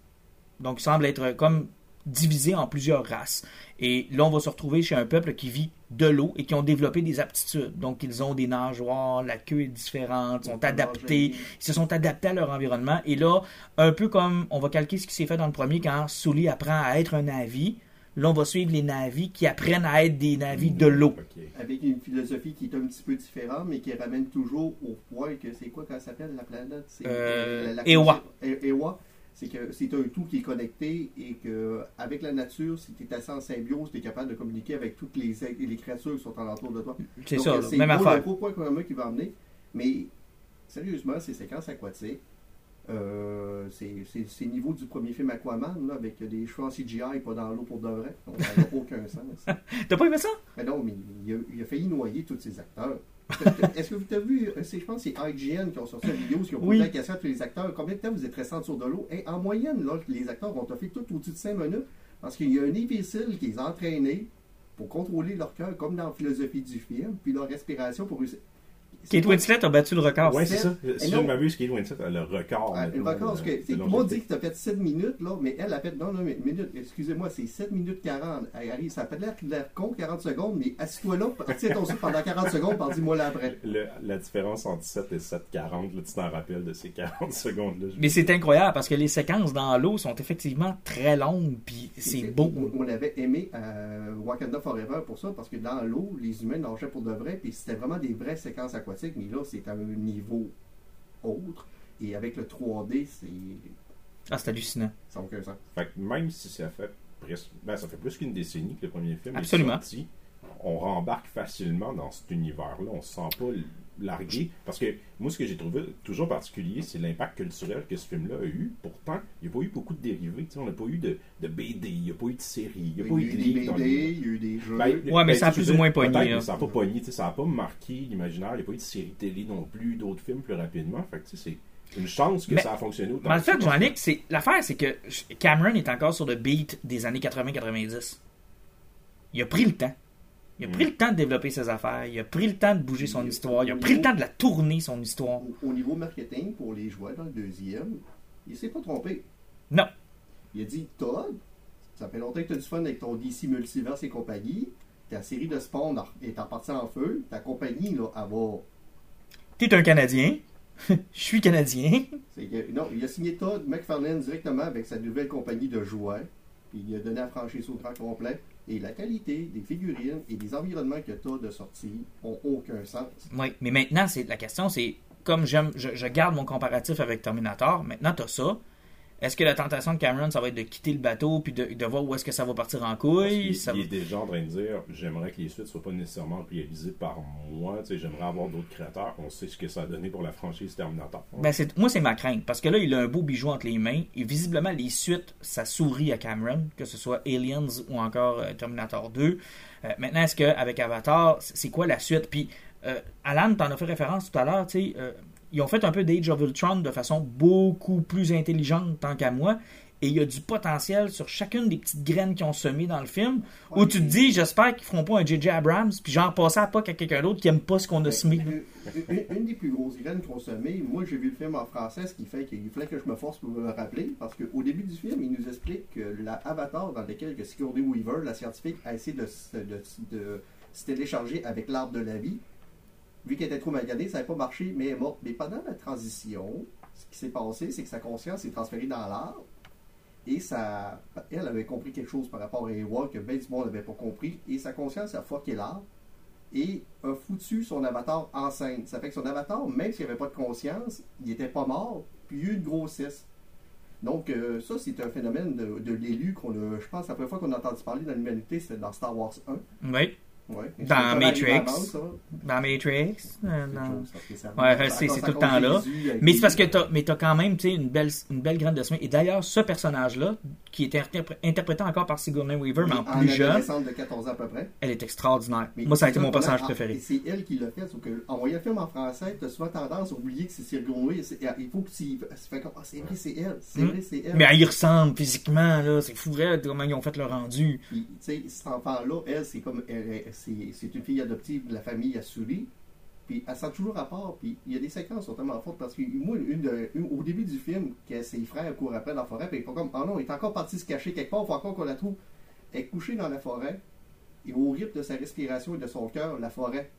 Donc, ils semblent être comme divisés en plusieurs races. Et là, on va se retrouver chez un peuple qui vit de l'eau et qui ont développé des aptitudes. Donc, ils ont des nageoires, la queue est différente, sont adaptés, ils se sont adaptés à leur environnement. Et là, un peu comme on va calquer ce qui s'est fait dans le premier quand Sully apprend à être un navi, là, on va suivre les navis qui apprennent à être des navis de l'eau. Avec une philosophie qui est un petit peu différente, mais qui ramène toujours au point que c'est quoi quand ça s'appelle la planète? C'est Euh, la- la- Ewa. E- Ewa. C'est que c'est un tout qui est connecté et que avec la nature, si tu es assez en symbiose, tu es capable de communiquer avec toutes les, les créatures qui sont alentour de toi. C'est ça, euh, c'est même affaire. un gros point commun qui va emmener. Mais sérieusement, ces séquences aquatiques, euh, c'est c'est- c'est niveau du premier film Aquaman, là, avec des cheveux en CGI pas dans l'eau pour de vrai. Donc, ça n'a aucun sens. T'as pas aimé ça? Mais non, mais il a, il a failli noyer tous ses acteurs. Est-ce que vous avez vu, je pense que c'est IGN qui ont sorti une vidéo qui ont posé la question à tous les acteurs combien de temps vous êtes restés dessous de l'eau? Et En moyenne, là, les acteurs vont fait tout au-dessus de 5 minutes parce qu'il y a un imbécile qui les a entraînés pour contrôler leur cœur, comme dans la philosophie du film, puis leur respiration pour réussir. Kate Winslet a battu le record. Ouais, c'est ça. Si je ne m'abuse, Kate Winslet a le record. Ah, le record, parce que, de tu sais, tout le monde dit que tu as fait 7 minutes, là, mais elle a fait, non, non, mais minute, excusez-moi, c'est 7 minutes 40. Elle arrive, ça a pas l'air l'air con, 40 secondes, mais assis-toi là, tiens ton souffle pendant 40 secondes, puis dis-moi là après. Le- la différence entre 7 et 7,40, là, tu t'en rappelles de ces 40 secondes-là. je- Mais c'est incroyable parce que les séquences dans l'eau sont effectivement très longues, puis c'est beau. On, on avait aimé euh, Wakanda Forever pour ça, parce que dans l'eau, les humains nageaient pour de vrai, puis c'était vraiment des vraies séquences aquatiques, mais là, c'est à un niveau autre. Et avec le 3D, c'est. Ah, c'est hallucinant. Ça n'a aucun sens. Fait que même si ça fait presque. Ben, ça fait plus qu'une décennie que le premier film Absolument. est sorti, on rembarque facilement dans cet univers-là. On se sent pas largué. Parce que moi, ce que j'ai trouvé toujours particulier, c'est l'impact culturel que ce film-là a eu. Pourtant, il n'y a pas eu beaucoup de dérivés. On n'a pas eu de, de BD, il n'y a pas eu de série, il n'y a Il pas y eu a de eu des livres dans BD, le- il y a eu des jeux. Ben, Ouais, mais ben, ça a sais, plus ou moins pogné, mais Ça n'a pas pogné, ça n'a pas marqué l'imaginaire, il n'y a pas eu de série télé non plus, d'autres films plus rapidement. Fait que c'est une chance que Mais- ça a fonctionné autant. Mais en que ça, fait, Jean-Luc, c'est l'affaire, c'est que Cameron est encore sur le beat des années 80-90. Il a pris le temps. Il a pris le temps de développer ses affaires. Il a pris le temps de bouger son histoire. Il a pris le temps de la tourner, son histoire. Au, au niveau marketing, pour les joueurs dans le deuxième, il s'est pas trompé. Non. Il a dit Todd, ça fait longtemps que tu as du fun avec ton DC Multiverse et compagnie. Ta série de Spawn est en partie en feu. Ta compagnie, là, elle va. T'es un Canadien. Je suis Canadien. non, il a signé Todd McFarlane directement avec sa nouvelle compagnie de jouets. Puis il a donné la franchise au grand complet. Et la qualité des figurines et des environnements que Todd a sortis ont aucun sens. Oui, mais maintenant, c'est la question, c'est comme j'aime, je, je garde mon comparatif avec Terminator. Maintenant, t'as ça. Est-ce que la tentation de Cameron, ça va être de quitter le bateau puis de, de voir où est-ce que ça va partir en couille? Il, Ça il est déjà en train de dire j'aimerais que les suites soient pas nécessairement réalisées par moi. J'aimerais avoir d'autres créateurs. On sait ce que ça a donné pour la franchise Terminator. Ben, moi, c'est ma crainte. Parce que là, il a un beau bijou entre les mains. Et visiblement, les suites, ça sourit à Cameron, que ce soit Aliens ou encore euh, Terminator 2. Euh, maintenant, est-ce qu'avec Avatar, c'est c'est quoi la suite? Puis, euh, Alan, t'en as fait référence tout à l'heure, tu sais. Ils ont fait un peu d'Age of Ultron de façon beaucoup plus intelligente, tant qu'à moi. Et il y a du potentiel sur chacune des petites graines qu'ils ont semées dans le film. où Ouais, tu te dis, j'espère qu'ils feront pas un J.J. Abrams, puis genre passer à pas à quelqu'un d'autre qui aime pas ce qu'on a semé. Une, une- une des plus grosses graines consommées, moi j'ai vu le film en français, ce qui fait qu'il fallait que je me force pour me le rappeler, parce qu'au début du film, il nous explique que la Avatar dans lequel que Sigourney Weaver, la scientifique, a essayé de, se- de, de se télécharger avec l'arbre de la vie, vu qu'elle était trop maganée, ça n'avait pas marché, mais elle est morte. Mais pendant la transition, ce qui s'est passé, c'est que sa conscience est transférée dans l'arbre, et ça, elle avait compris quelque chose par rapport à Ewa que ben n'avait pas compris, et sa conscience a fucké l'arbre et a foutu son avatar enceinte. Ça fait que son avatar, même s'il n'avait pas de conscience, il n'était pas mort, puis il y a eu une grossesse. Donc, euh, ça, c'est un phénomène de, de l'élu qu'on a, je pense, la première fois qu'on a entendu parler dans l'humanité, c'était dans Star Wars 1. Oui. Ouais. Dans Matrix. Dans Matrix. euh, dans- ça- Ouais, c'est- tout le temps là. Mais c'est parce que t'as, mais t'as quand même, une belle, une belle graine de semence. Et d'ailleurs, ce personnage-là, qui interpré- interprété encore par Sigourney Weaver, mais en plus jeune, adolescente de 14 ans à peu près. elle est extraordinaire. Mais Moi, ça a été mon personnage ah, préféré. et C'est elle qui l'a fait. Sauf que, en voyant le film en français, tu as souvent tendance à oublier que c'est Sigourney. Il faut que tu. Ah, c'est vrai, c'est elle. C'est Hmm. vrai, c'est elle. Mais elle y ressemble physiquement, là. C'est fou, vrai, comment ils ont fait le rendu. Puis, cet enfant-là, elle, c'est comme. elle- elle- c'est une fille adoptive de la famille Assouli. Puis, elle sent toujours à part. Puis, il y a des séquences sont tellement fortes parce que, moi, une- au début du film, que ses frères courent après dans la forêt, puis ils font comme. Oh non, il est encore parti se cacher quelque part, il faut encore qu'on la trouve. Elle est couchée dans la forêt. Et au rythme de sa respiration et de son cœur, la forêt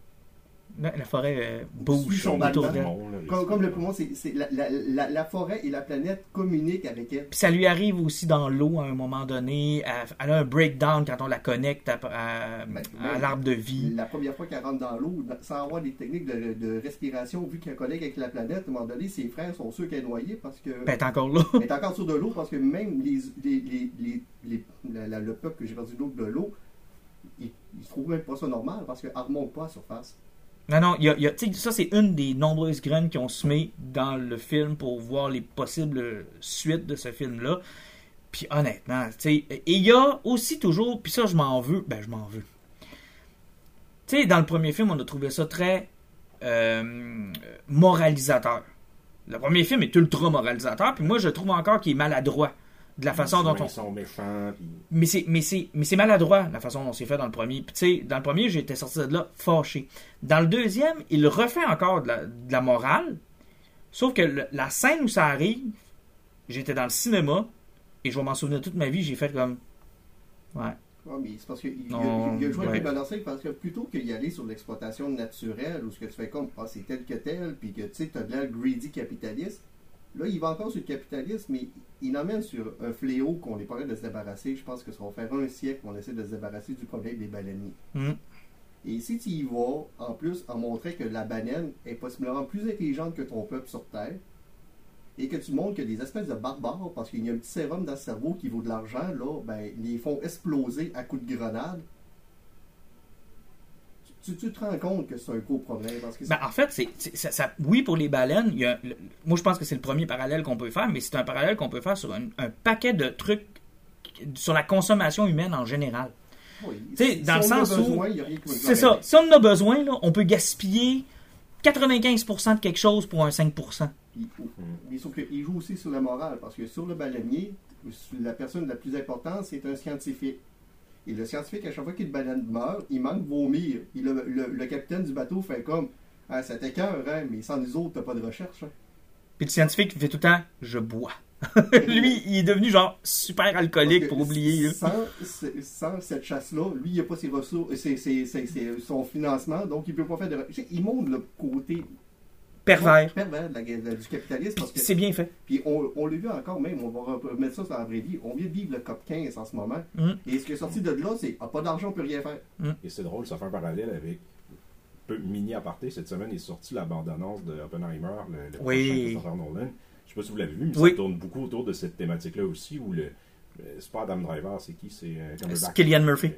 La, la forêt euh, bouge son autour d'elle. Comme, comme le poumon, c'est c'est la, la, la, la forêt et la planète communiquent avec elle. Puis ça lui arrive aussi dans l'eau à un moment donné. Elle, elle a un breakdown quand on la connecte à, à- Ben, à ben, l'arbre de vie. La première fois qu'elle rentre dans l'eau, sans avoir des techniques de, de respiration, vu qu'elle collègue avec la planète, à un moment donné, ses frères sont sûrs qu'elle est noyée parce que. Ben, elle est encore là. elle est encore sur de l'eau parce que même les, les, les, les- les- la- la- le peuple que j'ai perdu l'eau de l'eau, ils ne trouvent même pas ça normal parce qu'elle ne remonte pas à la surface. Non, non, y a, y ça c'est une des nombreuses graines qui ont semé dans le film pour voir les possibles suites de ce film-là. Puis honnêtement, tu sais, et il y a aussi toujours, puis ça je m'en veux, ben je m'en veux. Tu sais, dans le premier film, on a trouvé ça très euh, moralisateur. Le premier film est ultra moralisateur, puis moi je trouve encore qu'il est maladroit de la façon dont Les on. humains sont méchants. puis- Mais c'est, mais c'est, mais c'est maladroit la façon dont c'est fait dans le premier. Puis tu sais, dans le premier, j'étais sorti de là fâché. Dans le deuxième, il refait encore de la, de la morale. Sauf que le- la scène où ça arrive, j'étais dans le cinéma et je vais m'en souvenir toute ma vie. J'ai fait comme, ouais, Ouais, mais c'est parce qu'il il, Non, il a joué ouais. avec balancé parce que plutôt qu'y aller sur l'exploitation naturelle ou ce que tu fais comme ah, c'est tel que tel, puis que tu sais, tu as de l'air greedy capitaliste, là il va encore sur le capitalisme, mais il emmène sur un fléau qu'on est pas de se débarrasser. Je pense que ça va faire un siècle qu'on essaie de se débarrasser du problème des baleiniers. Hum. Et si tu y vas, en plus, en montrant que la baleine est possiblement plus intelligente que ton peuple sur Terre, et que tu montres que des espèces de barbares, parce qu'il y a un petit sérum dans le cerveau qui vaut de l'argent, là, ben, les font exploser à coups de grenade. Tu, tu te rends compte que c'est un gros problème. Parce que Ben, en fait, c'est, ça, ça- oui, pour les baleines, il y a, le- moi je pense que c'est le premier parallèle qu'on peut faire, mais c'est un parallèle qu'on peut faire sur un, un paquet de trucs sur la consommation humaine en général. oui, si- dans le sens où- besoin, il C'est ça. Si on en a besoin, là, on peut gaspiller 95% de quelque chose pour un 5%. Puis, mais sauf qu'il joue aussi sur la morale, parce que sur le baleinier, la personne la plus importante, c'est un scientifique. Et le scientifique, à chaque fois qu'une baleine meurt, il manque vomir. Et le, le- le capitaine du bateau fait comme Ah, ça t'écœure, hein, mais sans nous autres, t'as pas de recherche. hein. Puis le scientifique fait tout le temps je bois. Lui, il est devenu genre super alcoolique pour oublier. Sans, ce- sans cette chasse-là, lui, il n'a pas ses ressources, ses- ses- ses- ses- son financement, donc il peut pas faire de. Il montre le côté Pervers. pervers de la- de- du capitalisme. Puis Parce que c'est bien fait. Puis on, on l'a vu encore même, on va remettre ça sur la vraie vie. On vient de vivre le COP 15 en ce moment. Mm. Et ce qui est sorti de là, c'est ah, pas d'argent, on peut rien faire. Et c'est drôle, ça fait un parallèle avec. Peu mini aparté, cette semaine est sortie la bande-annonce de Oppenheimer, le, le Oui. prochain Christopher Nolan. Je sais pas si vous l'avez vu, mais Oui. ça tourne beaucoup autour de cette thématique-là aussi, où le. le- C'est pas Adam Driver, c'est qui C'est euh. Killian Murphy.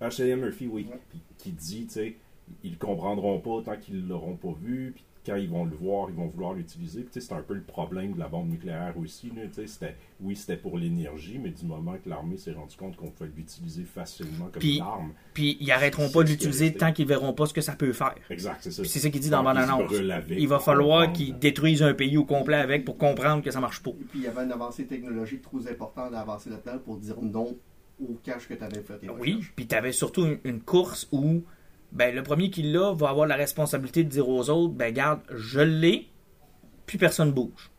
Ah, c'est Cillian Murphy, oui. Ouais. Puis qui dit, tu sais, ils comprendront pas tant qu'ils l'auront pas vu, puis quand ils vont le voir, ils vont vouloir l'utiliser. Puis, tu sais, c'est un peu le problème de la bombe nucléaire aussi. là, tu sais, c'était- oui, c'était pour l'énergie, mais du moment que l'armée s'est rendu compte qu'on pouvait l'utiliser facilement comme Puis- une arme. Puis ils arrêteront pas de ce l'utiliser tant qu'ils verront pas ce que ça peut faire. Exact, c'est ça. Puis c'est ça qu'il dit dans brûlent avec Il va falloir qu'ils détruisent un pays au complet avec pour comprendre que ça marche pas. Et puis il y avait une avancée technologique trop importante d'avancer là-dedans pour dire non au cash que tu avais fait. Oui, puis t'avais surtout une, une course où ben, le premier qui l'a va avoir la responsabilité de dire aux autres ben garde, je l'ai, puis personne bouge.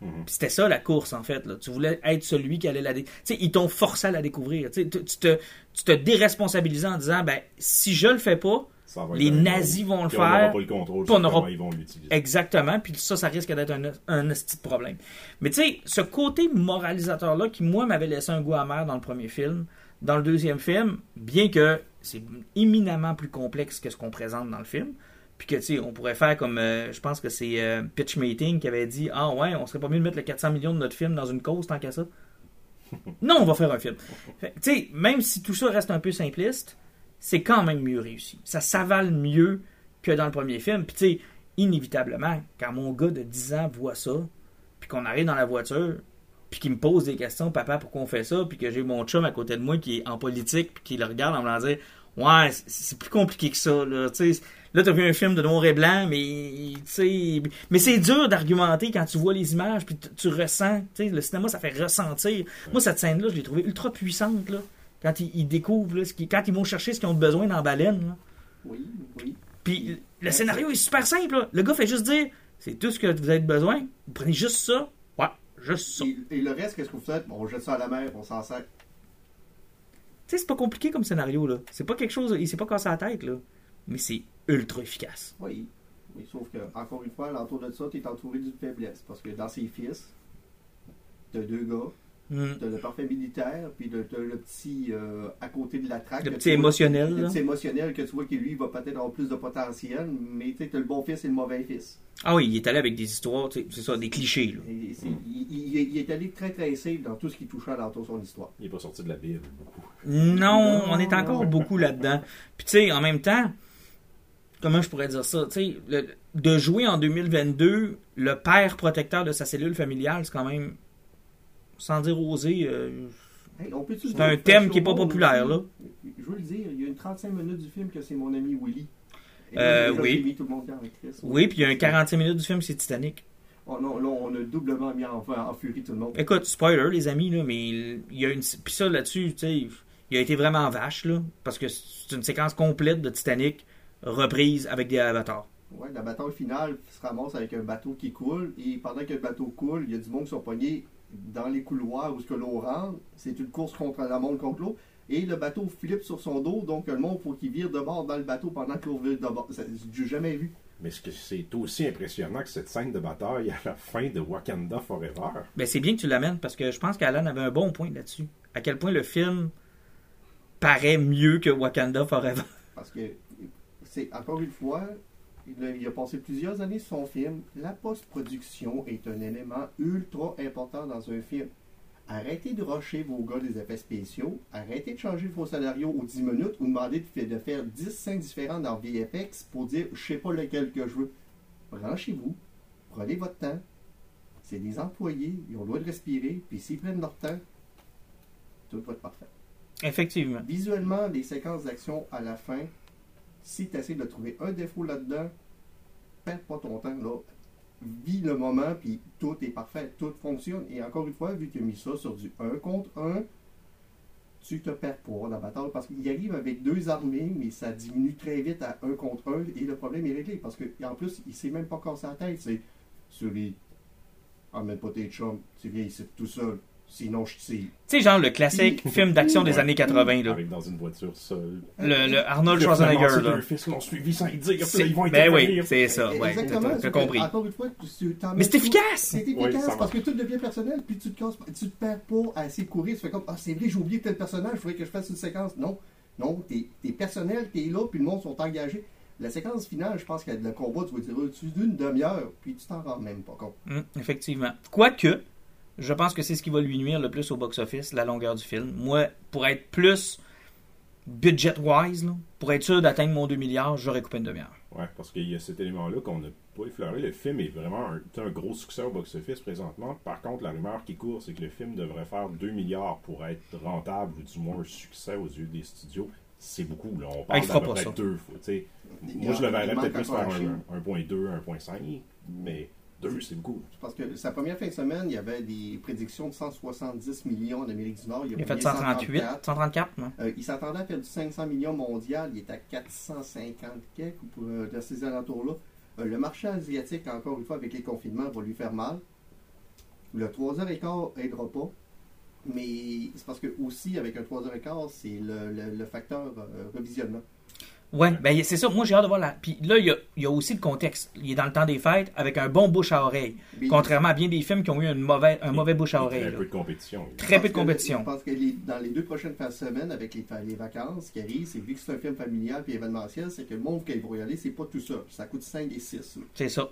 Mhm. C'était ça la course en fait. Là. Tu voulais être celui qui allait la dé... Tu sais, ils t'ont forcé à la découvrir. Tu, te, tu te déresponsabilisais en disant ben si je le fais pas, les nazis vont le Puis On n'aura faire, pas le contrôle sur aura- ils vont l'utiliser. Exactement, puis ça, ça risque d'être un, un de problème. Mais tu sais, ce côté moralisateur-là qui, moi, m'avait laissé un goût amer dans le premier film, dans le deuxième film, bien que c'est éminemment plus complexe que ce qu'on présente dans le film, puis que, tu sais, on pourrait faire comme, euh, je pense que c'est euh, Pitch Mating qui avait dit, ah ouais, on serait pas mieux de mettre le 400 millions de notre film dans une cause tant qu'à ça. non, on va faire un film. Tu sais, même si tout ça reste un peu simpliste, c'est quand même mieux réussi. Ça s'avale mieux que dans le premier film. Puis tu sais, inévitablement, quand mon gars de 10 ans voit ça, puis qu'on arrive dans la voiture, puis qu'il me pose des questions, papa, pourquoi on fait ça, puis que j'ai mon chum à côté de moi qui est en politique, puis qui le regarde en me disant, ouais, c'est- plus compliqué que ça, là, tu sais. Là, t'as vu un film de noir et blanc, mais, c'est dur d'argumenter quand tu vois les images, puis tu- tu ressens, tu sais, le cinéma, ça fait ressentir. Moi, cette scène-là, je l'ai trouvée ultra puissante, là, quand ils, ils découvrent, là, ce qui- quand ils vont chercher ce qu'ils ont besoin dans la baleine, là. Oui, oui. Puis le scénario est super simple. là. Le gars fait juste dire c'est tout ce que vous avez besoin. Vous prenez juste ça. Juste ça. Tu Et, et le reste, qu'est-ce que vous faites? Bon, on jette ça à la mer, on s'en sert. sais, c'est pas compliqué comme scénario. là. C'est pas quelque chose. Il s'est pas cassé la tête. là. Mais c'est ultra efficace. Oui. Mais sauf que, encore une fois, l'entour de ça, tu es entouré d'une faiblesse. Parce que dans ses fils, t'as deux gars, T'as le parfait militaire, puis t'as t'as le petit euh, à côté de la traque. Le petit tu vois- émotionnel, Le petit émotionnel que tu vois que lui, il va peut-être avoir plus de potentiel, mais tu t'as le bon fils et le mauvais fils. Ah oui, il est allé avec des histoires. tu sais, C'est ça, des clichés. là. Et c'est- il, il- il est allé très très safe dans tout ce qui touchait à son histoire. Il n'est pas sorti de la Bible beaucoup. Non, on est encore beaucoup là-dedans. Puis tu sais, en même temps, comment je pourrais dire ça? Tu sais, de jouer en 2022 le père protecteur de sa cellule familiale, c'est quand même, sans dire osé, euh, Hey, C'est un thème qui est pas populaire, aussi, Je veux le dire, il y a une 35 minutes du film que c'est mon ami Willy. Et Euh, là, oui. mis tout le monde dans la crise. Oui, puis il y a un 45 minutes du film, c'est Titanic. Oh non, là, on a doublement mis en, en furie tout le monde. Écoute, spoiler, les amis, là, mais il y a une. Puis ça, là-dessus, tu sais, il a été vraiment vache, là, parce que c'est une séquence complète de Titanic reprise avec des avatars. Ouais, la bataille finale se ramasse avec un bateau qui coule, et pendant que le bateau coule, il y a du monde qui sont pognés dans les couloirs où ce que l'eau rentre. C'est une course contre la monde contre l'eau. Et le bateau flippe sur son dos, donc le monde faut qu'il vire de bord dans le bateau pendant que l'eau vire de bord. Ça, J'ai jamais vu. Mais ce que c'est aussi impressionnant que cette scène de bataille à la fin de Wakanda Forever. Ben, c'est bien que tu l'amènes parce que je pense qu'Alan avait un bon point là-dessus. À quel point le film paraît mieux que Wakanda Forever. Parce que, c'est encore une fois, il a, passé plusieurs années sur son film. La post-production est un élément ultra important dans un film. Arrêtez de rusher vos gars des effets spéciaux. Arrêtez de changer vos scénarios aux 10 minutes ou demandez de faire 10 scènes différentes dans VFX pour dire je sais pas lequel que je veux. Branchez-vous. Prenez votre temps. C'est des employés. Ils ont le droit de respirer. Puis s'ils prennent leur temps, tout va être parfait. Effectivement. Visuellement, les séquences d'action à la fin, si tu essaies de trouver un défaut là-dedans, perds pas ton temps. Là. Vis le moment, puis tout est parfait, tout fonctionne. Et encore une fois, vu qu'il a mis ça sur du 1 contre 1, tu te perds dans la bataille parce qu'il arrive avec deux armées, mais ça diminue très vite à 1 contre 1 et le problème est réglé parce qu'en plus, il s'est même pas cassé la tête. C'est sur les. Emmène pas tes chums, tu viens ici tout seul. Sinon, je tire. Tu sais, genre le classique film d'action des Ouais. années 80, là. Avec dans une voiture seule. Le, le Arnold Schwarzenegger, c'est là. deux fils l'ont suivi sans y dire. puis C'est- là, ils vont Ben oui, c'est ça, ouais. Exactement. T'as compris. que, Encore une fois, tu t'en Mais c'est efficace! C'est efficace parce que tout devient personnel, puis tu te casses, pas- tu te perds pas à essayer de courir. Tu fais comme Ah, c'est vrai, j'ai oublié tel personnage, il faudrait que je fasse une séquence. Non, non, t'es es personnel, t'es là, puis le monde sont engagés. La séquence finale, je pense que le combat, tu vas dire au-dessus d'une demi-heure, puis tu t'en rends même pas compte. Hum, effectivement. Quoique, je pense que c'est ce qui va lui nuire le plus au box-office, la longueur du film. Moi, pour être plus budget-wise, là, pour être sûr d'atteindre mon 2 milliards, j'aurais coupé une demi-heure. Ouais, parce qu'il y a cet élément-là qu'on n'a pas effleuré. Le film est vraiment un, gros succès au box-office présentement. Par contre, la rumeur qui court, c'est que le film devrait faire 2 milliards pour être rentable ou du moins un succès aux yeux des studios. C'est beaucoup, là. On Ah, il parle fera d'à peu pas près ça. deux fois. Moi, je le verrais peut-être plus faire la Chine. un 1.2, 1.5, mais 2, c'est beaucoup. Parce que sa première fin de semaine, il y avait des prédictions de 170 millions en Amérique du Nord. Il a fait pogné 138, 134. 134, non? Euh, il s'attendait à faire du 500 millions mondial. Il est à 450 quelques pour euh, de ces alentours-là. Euh, le marché asiatique, encore une fois, avec les confinements, va lui faire mal. Le 3h15 aidera pas. Mais c'est parce que aussi, avec un 3h15, c'est le, le- le facteur euh, revisionnement. Ouais, ben c'est ça. Moi, j'ai hâte de voir la. Puis là, il y a, il y a aussi le contexte. Il est dans le temps des fêtes avec un bon bouche à oreille. Mais- Contrairement à bien des films qui ont eu une mauvaise, un mauvais bouche à oreille. Très là. peu de compétition. Très peu de compétition. Je pense que les- dans les deux prochaines fins de semaine, avec les, les vacances qui arrivent, c'est vu que c'est un film familial puis événementiel, c'est que le monde qui va y aller, c'est pas tout ça. Ça coûte 5 et 6. là. C'est ça.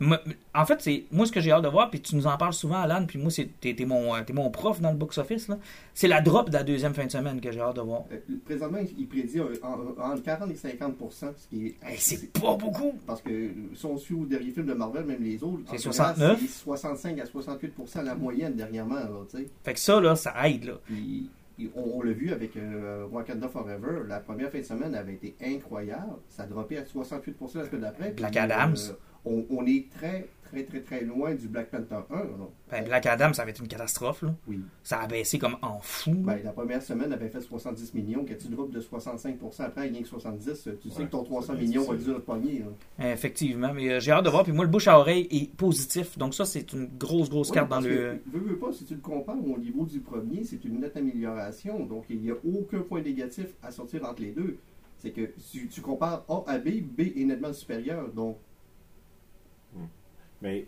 Moi- En fait, c'est moi ce que j'ai hâte de voir, puis tu nous en parles souvent, Alan, puis moi, c'est t'es, t'es mon, euh, t'es mon prof dans le box-office. C'est la drop de la deuxième fin de semaine que j'ai hâte de voir. Euh, présentement, il prédit entre 40 et 50 ce qui est. Hey, c'est pas beaucoup. Parce que si on suit au dernier film de Marvel, même les autres, C'est en général, 69. C'est 65 à 68 la moyenne dernièrement. Là. Fait que ça, là, ça aide. Là. Puis, on, on l'a vu avec euh, Wakanda Forever. La première fin de semaine avait été incroyable. Ça a droppé à 68 la semaine d'après. Black Puis, Adams. euh, on, on est très, très, très, très loin du Black Panther 1. là. Ben, Black Adam, ça va être une catastrophe. Là. Oui. Ça a baissé comme en fou. Ben, la première semaine avait fait 70 millions. Quand tu droppes de 65% après, il n'y a que 70 tu sais que ton 300 ça va être millions va dur de poignet. Effectivement. Mais euh, j'ai hâte de voir. Puis moi, le bouche à oreille est positif. Donc ça, c'est une grosse, grosse carte dans le. veux, veux pas, si tu le compares au niveau du premier, c'est une nette amélioration. Donc, il n'y a aucun point négatif à sortir entre les deux. C'est que si tu compares A à B, B est nettement supérieur. Donc, Mais,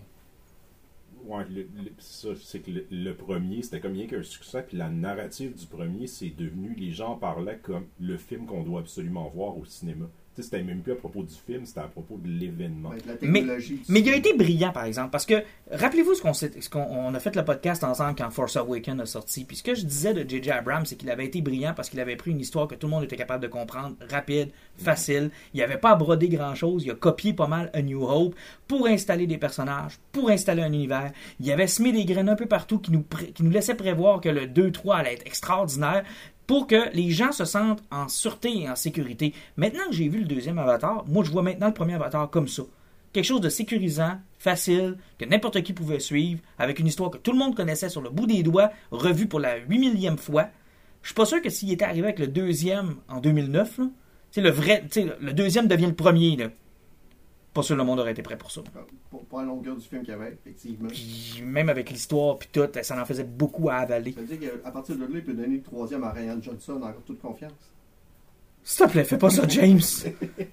ouais, le- ça, c'est que le, le premier, c'était comme rien qu'un succès, puis la narrative du premier, c'est devenu, les gens en parlaient comme le film qu'on doit absolument voir au cinéma. C'était même plus à propos du film, c'était à propos de l'événement. Mais- il a été brillant, par exemple, parce que rappelez-vous ce qu'on a fait le podcast ensemble quand Force Awakens a sorti. Puis ce que je disais de J.J. Abrams, c'est qu'il avait été brillant parce qu'il avait pris une histoire que tout le monde était capable de comprendre, rapide, facile. Il n'avait pas à broder grand-chose. Il a copié pas mal A New Hope pour installer des personnages, pour installer un univers. Il avait semé des graines un peu partout qui nous, pré- qui nous laissaient prévoir que le 2-3 allait être extraordinaire pour que les gens se sentent en sûreté et en sécurité. Maintenant que j'ai vu le deuxième Avatar, moi je vois maintenant le premier Avatar comme ça. Quelque chose de sécurisant, facile, que n'importe qui pouvait suivre, avec une histoire que tout le monde connaissait sur le bout des doigts, revue pour la huit millième fois. Je suis pas sûr que s'il était arrivé avec le deuxième en 2009, là, le vrai, le deuxième devient le premier. Pas sûr que le monde aurait été prêt pour ça. Pour, pour la longueur du film qu'il y avait, effectivement. Puis même avec l'histoire, puis tout, ça en faisait beaucoup à avaler. Ça veut dire qu'à partir de là, il peut donner le troisième à Ryan Johnson en toute confiance. S'il te plaît, fais pas ça, James.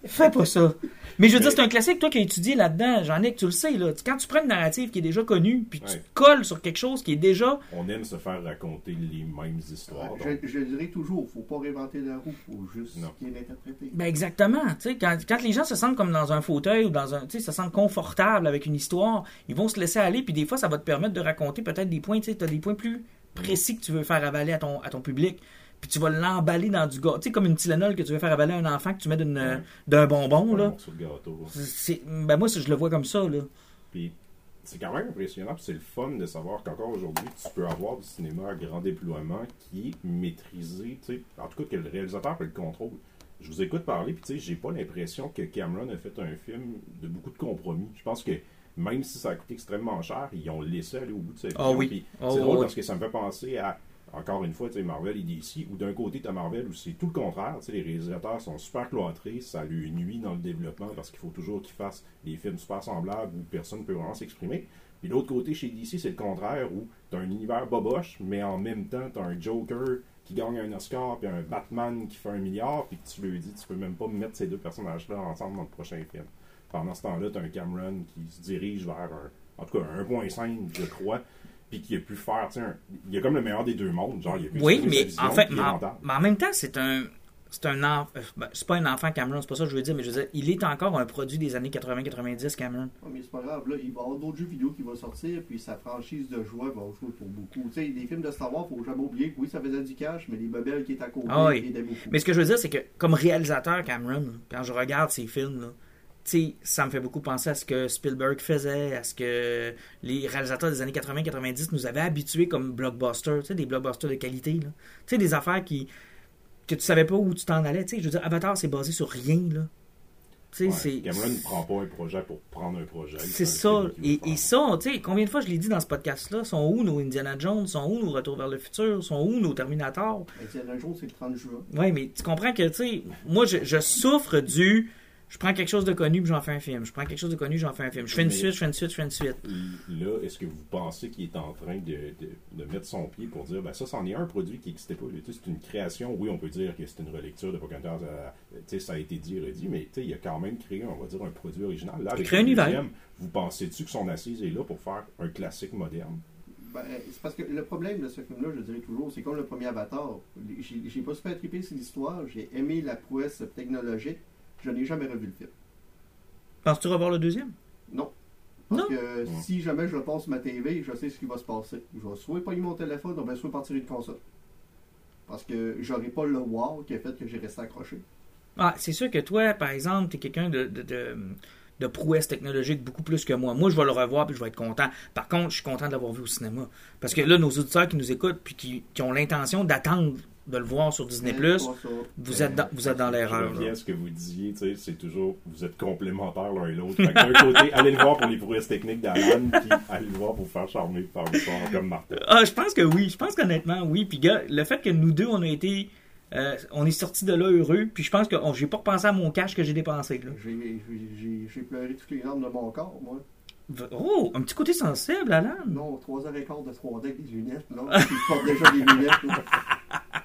fais pas ça. Mais je veux dire, c'est un classique, toi qui as étudié là-dedans, Jean-Nic, tu le sais, là. Quand tu prends une narrative qui est déjà connue, puis tu te colles sur quelque chose qui est déjà. On aime se faire raconter les mêmes histoires. donc- Je, je dirais toujours, faut pas réinventer la roue, faut juste qu'il est interprété. Ben exactement. Tu sais, quand, quand les gens se sentent comme dans un fauteuil ou dans un. Tu sais, se sentent confortables avec une histoire, ils vont se laisser aller, puis des fois, ça va te permettre de raconter peut-être des points. Tu sais, as des points plus précis que tu veux faire avaler à ton, à ton public. Puis tu vas l'emballer dans du gars. Tu sais, comme une Tylenol que tu veux faire avaler à un enfant que tu mets Ouais. d'un bonbon, un là. de gâteau. C'est, ben moi, je le vois comme ça, là. Puis c'est quand même impressionnant, puis c'est le fun de savoir qu'encore aujourd'hui, tu peux avoir du cinéma à grand déploiement qui est maîtrisé, tu sais, en tout cas que le réalisateur peut le contrôle. Je vous écoute parler, puis tu sais, j'ai pas l'impression que Cameron a fait un film de beaucoup de compromis. Je pense que même si ça a coûté extrêmement cher, ils ont laissé aller au bout de sa Ah vision. oui. Ah c'est drôle oui. parce que ça me fait penser à, encore une fois, Marvel et DC, où d'un côté, tu as Marvel où c'est tout le contraire. Les réalisateurs sont super cloîtrés, ça lui nuit dans le développement parce qu'il faut toujours qu'ils fassent des films super semblables où personne ne peut vraiment s'exprimer. Puis l'autre côté, chez DC, c'est le contraire, où tu as un univers boboche, mais en même temps, tu as un Joker qui gagne un Oscar, puis un Batman qui fait un milliard, puis que tu lui dis, tu peux même pas mettre ces deux personnages-là ensemble dans le prochain film. Pendant ce temps-là, tu as un Cameron qui se dirige vers un, en tout cas, un 1.5, je crois, puis qui a pu faire, tu sais, un- il y a comme le meilleur des deux mondes, genre, il a pu Oui, mais en fait, mais en, mais en même temps, c'est un. C'est un enfant. c'est pas un enfant Cameron, c'est pas ça que je veux dire, mais je veux dire, il est encore un produit des années 80-90, Cameron. Ah, mais c'est pas grave, là, il va y avoir d'autres jeux vidéo qui vont sortir, puis sa franchise de joueurs va jouer pour beaucoup. Tu sais, les films de Star Wars, faut jamais oublier que oui, ça faisait du cash, mais les bebelles qui étaient à côté Ah oui. beaucoup. Mais ce que je veux dire, c'est que comme réalisateur, Cameron, quand je regarde ces films, là, tu sais, ça me fait beaucoup penser à ce que Spielberg faisait, à ce que les réalisateurs des années 80-90 nous avaient habitués comme blockbusters, tu sais, des blockbusters de qualité. là. Tu sais, des affaires qui que tu savais pas où tu t'en allais. Tu sais, je veux dire, Avatar, c'est basé sur rien, là. Tu sais, Ouais, c'est... Cameron ne prend pas un projet pour prendre un projet. C'est ça. Et, et ça, tu sais, combien de fois je l'ai dit dans ce podcast-là, sont où nos Indiana Jones, sont où nos Retours vers le futur, sont où nos Terminator? Indiana Jones, c'est le 30 juin. Oui, mais tu comprends que, tu sais, moi, je, je souffre du. Je prends quelque chose de connu puis j'en fais un film. Je prends quelque chose de connu, j'en fais un film. Je fais une Mais- suite, je fais une suite, je fais une suite. Là, est-ce que vous pensez qu'il est en train de, de- de mettre son pied pour dire, ben ça, c'en est un produit qui n'existait pas. Tu sais, C'est une création. Oui, on peut dire que c'est une relecture de Pocahontas. euh, tu sais, ça a été dit et redit, mais tu sais, il a quand même créé, on va dire, un produit original. Là, avec créé un le univers. deuxième, Vous pensez-tu que son assise est là pour faire un classique moderne? Ben, c'est parce que le problème de ce film-là, je dirais toujours, c'est comme le premier Avatar. J'ai j'ai pas super trippé sur l'histoire, j'ai aimé la prouesse technologique, je n'ai jamais revu le film. Penses-tu revoir le deuxième? Non. Parce Non. que si jamais je passe ma TV, je sais ce qui va se passer. Je vais soit pogner mon téléphone, ou bien soit partir une console. Parce que j'aurai pas le wow qui a fait que j'ai resté accroché. Ah, c'est sûr que toi, par exemple, t'es quelqu'un de, de, de, de prouesse technologique beaucoup plus que moi. Moi, je vais le revoir puis je vais être content. Par contre, je suis content de l'avoir vu au cinéma. Parce que là, nos auditeurs qui nous écoutent puis qui, qui ont l'intention d'attendre de le voir sur Disney+, ça. vous êtes dans, vous êtes dans Je l'erreur. ce que vous disiez, tu sais, c'est toujours, vous êtes complémentaires l'un et l'autre. D'un côté, allez le voir pour les prouesses techniques d'Alan, puis allez le voir pour faire charmer par l'histoire comme Martin. Ah, je pense que oui. Je pense qu'honnêtement, oui. Puis, gars, le fait que nous deux, on a été. euh, on est sortis de là heureux. Puis, je pense que oh, j'ai pas repensé à mon cash que j'ai dépensé. Là. J'ai- pleuré toutes les larmes de mon corps, moi. Oh, un petit côté sensible, Alan. Non, 3h15 de 3D avec des lunettes, là. Puis je porte déjà des lunettes, là.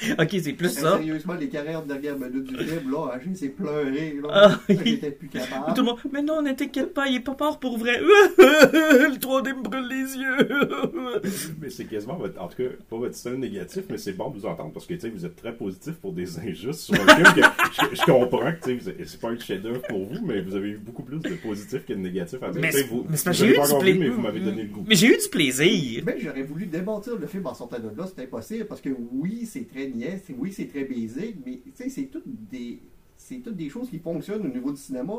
Ok, c'est plus Hey, ça. Sérieusement, les 40 dernières minutes du film, là, j'ai essayé de pleurer, là. Ah, J'étais plus Tout capable. le monde, mais non, ne t'inquiète pas, il est pas mort pour vrai. le 3D me brûle les yeux. Mais c'est quasiment votre, en tout cas, pas votre style négatif, mais c'est bon de vous entendre parce que, tu sais, vous êtes très positif pour des injustes sur un film que je, je comprends que, tu sais, c'est pas un chef-d'œuvre pour vous, mais vous avez eu beaucoup plus de positif que de négatif à dire. Mais vous, mais c'est j'ai eu pas du plaisir. mais vous m'avez donné le goût. Mais j'ai eu du plaisir. Mais j'aurais voulu démentir le film en sortant de là, c'est impossible, parce que oui, c'est très niais, oui, c'est très basique, mais c'est toutes des c'est toutes des choses qui fonctionnent au niveau du cinéma.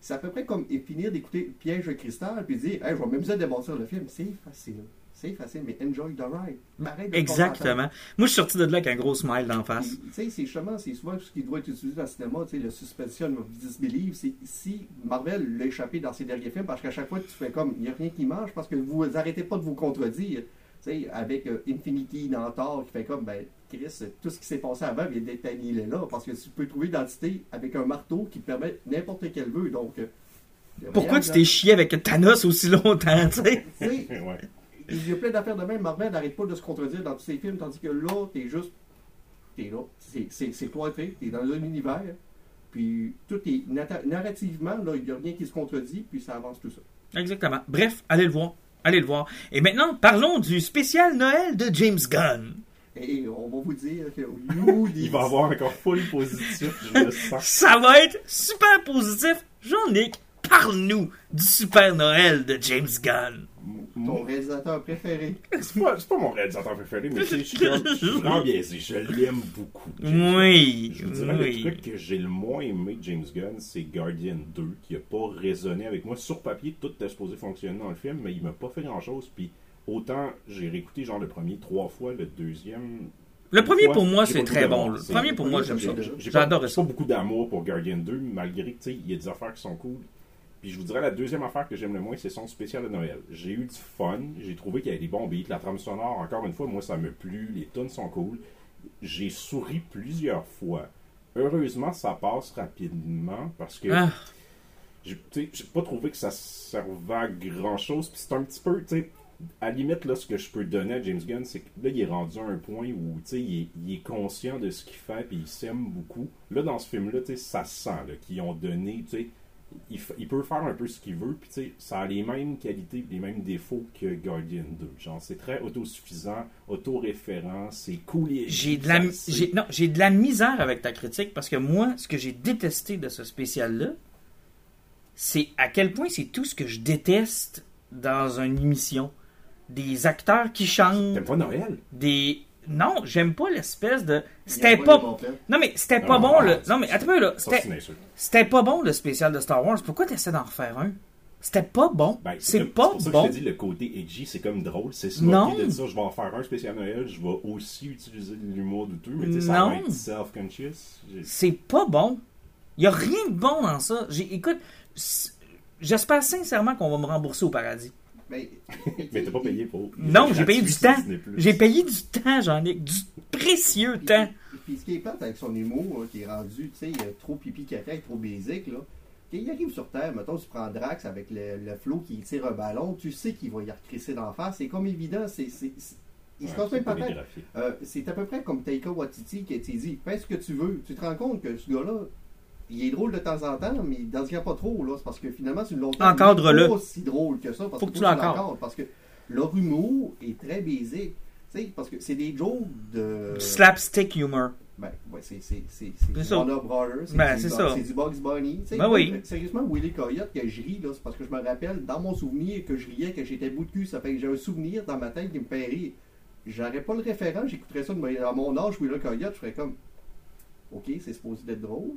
C'est à peu près comme finir d'écouter Piège de cristal puis dire, hey, je vais même ça démentir le film. C'est facile. c'est facile, mais enjoy the ride. Arrête de Exactement. Moi, je suis sorti de là avec un gros smile d'en face. Tu sais, c'est justement, c'est souvent ce qui doit être utilisé dans le cinéma, tu sais, le suspension of disbelief. C'est si Marvel l'a échappé dans ses derniers films, parce qu'à chaque fois, tu fais comme, il n'y a rien qui marche, parce que vous arrêtez pas de vous contredire. Tu sais, avec euh, Infinity dans Thor, qui fait comme, ben, Chris, tout ce qui s'est passé avant vient d'être annihilé là, parce que tu peux trouver l'identité avec un marteau qui te permet n'importe quel vœu. Donc, euh, Pourquoi tu t'es chié avec Thanos aussi longtemps, tu sais? Tu sais, ouais. Il y a plein d'affaires de même. Marvel n'arrête pas de se contredire dans tous ses films, tandis que là, t'es juste. T'es là. C'est- C'est c'est cloîtré. T'es dans un univers. Puis tout est. Narrativement, là, il n'y a rien qui se contredit, puis ça avance tout ça. Exactement. Bref, allez le voir. Allez le voir. Et maintenant, parlons du spécial Noël de James Gunn. Et on va vous dire que you, Il va avoir encore full positif, je le sens. Ça va être super positif. Jean-Nic, parle-nous du super Noël de James Gunn. ton réalisateur préféré. C'est pas, c'est pas mon réalisateur préféré, mais c'est- je suis vraiment biaisé. Je l'aime beaucoup. Oui, Je vous dirais, le truc que j'ai le moins aimé de James Gunn, c'est Guardian 2, qui a pas résonné avec moi. Sur papier, tout était supposé fonctionner dans le film, mais il m'a pas fait grand-chose. Puis autant, j'ai réécouté genre le premier trois fois, le deuxième... Le premier fois, pour moi, j'ai c'est très bon. Le premier pour moi, j'aime ça. J'ai- J'ai pas, J'adore j'ai ça. pas beaucoup d'amour pour Guardian 2, malgré que tu sais, il y a des affaires qui sont cool. Puis je vous dirais, la deuxième affaire que j'aime le moins, c'est son spécial de Noël. J'ai eu du fun, j'ai trouvé qu'il y avait des bons beats, la trame sonore, encore une fois, moi ça me plu, les tunes sont cool. J'ai souri plusieurs fois. Heureusement, ça passe rapidement parce que Ah, j'ai j'ai pas trouvé que ça servait à grand chose. Puis c'est un petit peu, tu sais, à la limite, là, ce que je peux donner à James Gunn, c'est que là, il est rendu à un point où, il, est- il est conscient de ce qu'il fait, puis il s'aime beaucoup. Là, dans ce film-là, ça se sent, qu'ils ont donné, il, il peut faire un peu ce qu'il veut, puis ça a les mêmes qualités, les mêmes défauts que Guardian 2. Genre, c'est très autosuffisant, autoréférent, c'est cool. et- j'ai de la, non, j'ai de la misère avec ta critique parce que moi, ce que j'ai détesté de ce spécial-là, c'est à quel point c'est tout ce que je déteste dans une émission. Des acteurs qui chantent, T'aimes pas Noël? des... Non, j'aime pas l'espèce de... C'était pas... montants. Non, mais c'était Non, pas bon, non, le... Non, mais attends là. C'était... pas bon, le spécial de Star Wars. Pourquoi t'essaies d'en refaire un? C'était pas bon. Ben, c'est pas pour ça que bon. je te dis, le côté edgy, c'est comme drôle. C'est de dire, je vais en faire un spécial Noël, je vais aussi utiliser de l'humour douteux, mais tu sais, ça Non. va être self-conscious. C'est pas bon. Il y a rien de bon dans ça. Écoute, j'espère sincèrement qu'on va me rembourser au paradis. Mais, Mais t'as pas payé pour. Non, j'ai payé du temps. J'ai payé du temps, j'en ai du précieux Puis, temps. puis ce qui est plate avec son humour, là, qui est rendu, tu sais, trop pipi caca, trop basique, là. Quand il arrive sur Terre, mettons, tu prends Drax avec le, le flot qui tire un ballon, tu sais qu'il va y recrisser d'en face. C'est comme évident, c'est. Il se casse pas. Euh, c'est à peu près comme Taika Waititi qui a dit fais ce que tu veux. Tu te rends compte que ce gars-là, il est drôle de temps en temps, mais il n'en devient pas trop. là. C'est parce que finalement, c'est une longue Encadre-le. pas si drôle que ça. Parce Faut que que tu l'encadres. Parce que leur humour est très basique. Tu sais, parce que c'est des jokes de. Du slapstick humor. Ben, ouais, c'est c'est- c'est- C'est du. Warner Brothers. Ben, du- c'est ça. C'est du Bugs Bunny. Ben oui. Sérieusement, Willy Coyote, que je ris, là, c'est parce que je me rappelle, dans mon souvenir, que je riais, que j'étais bout de cul. Ça fait que j'ai un souvenir dans ma tête qui me fait rire. J'aurais pas le référent, j'écouterais ça de mon- à mon âge, Willy Coyote, je ferais comme. Ok, c'est supposé d'être drôle.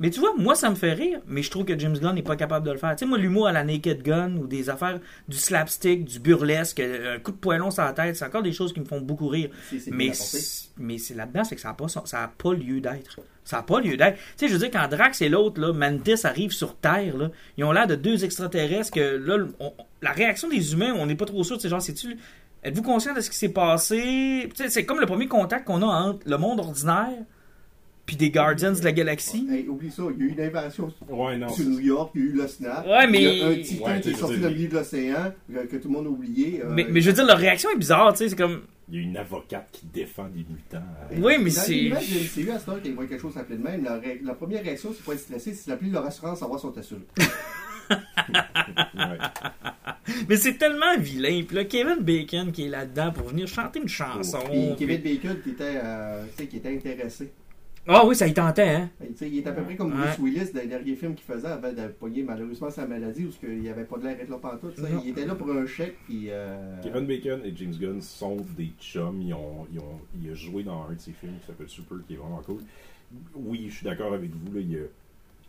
Mais tu vois, moi, ça me fait rire, mais je trouve que James Gunn n'est pas capable de le faire. Tu sais, moi, l'humour à la Naked Gun ou des affaires du slapstick, du burlesque, euh, un coup de poêlon sur la tête, c'est encore des choses qui me font beaucoup rire. Mais, c'est- mais c'est là-dedans, c'est que ça n'a pas, ça a pas lieu d'être. Ça n'a pas lieu d'être. Tu sais, je veux dire, quand Drax et l'autre, là, Mantis, arrivent sur Terre, là, ils ont l'air de deux extraterrestres que, là, on- la réaction des humains, on n'est pas trop sûr. C'est genre, c'est-tu. Êtes-vous conscient de ce qui s'est passé? Tu sais, c'est comme le premier contact qu'on a entre le monde ordinaire puis des Guardians de la galaxie. Hey, oublie ça, il y a eu une invasion Ouais, non. sur New York, il y a eu le snap. Ouais, mais- Il y a un titan Ouais, qui est sorti dans le milieu de l'océan, euh, que tout le monde a oublié. euh, Mais, mais je veux dire, leur réaction est bizarre, tu sais, c'est comme. Il y a une avocate qui défend des mutants. Oui, mais c'est- l'image de à ce temps, quand ils voient quelque chose s'appeler de même, la, ré- la première réaction, c'est pas être stressé, c'est d'appeler leur assurance, savoir si on assurés. Ouais. Mais c'est tellement vilain. Puis là, Kevin Bacon qui est là-dedans pour venir chanter une chanson. Puis puis- Kevin Bacon qui était, euh, tu sais, qui était intéressé. Ah oui, ça y tentait, hein. Ben, tu sais, il est à peu près comme Ouais. Bruce Willis dans les derniers films qu'il faisait avant de pogner malheureusement sa maladie où il n'y avait pas de l'air d'être là pantoute. Il était là pour un chèque, puis... euh, Kevin Bacon et James Gunn sont des chums. Ils ont, ils ont, il a joué dans un de ses films qui s'appelle Super, qui est vraiment cool. Oui, je suis d'accord avec vous. Là, il,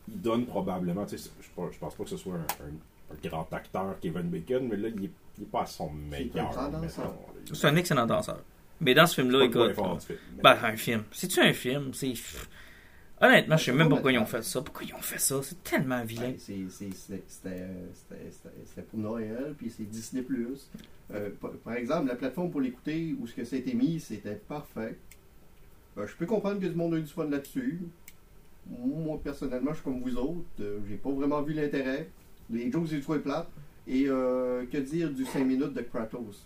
donne probablement. tu sais, Je, je pense pas que ce soit un, un- un grand acteur, Kevin Bacon, mais là, il est, il est pas à son meilleur. un grand danseur. mettons, là. C'est un excellent danseur. Mais dans ce film-là, écoute. Ben, un film. C'est-tu un film? C'est. Honnêtement, je sais même pourquoi ils ont fait ça. Pourquoi ils ont fait ça? C'est tellement vilain. Ben, c'est- c'est- c'est- C'était pour Noël, puis c'est Disney+. Euh, par, exemple, la plateforme pour l'écouter, où ce que ça a été mis, c'était parfait. Euh, je peux comprendre que du monde a eu du fun là-dessus. Moi, personnellement, je suis comme vous autres. Euh, J'ai pas vraiment vu l'intérêt. Les jokes, j'ai trouvé plate. Et euh, que dire du 5 minutes de Kratos?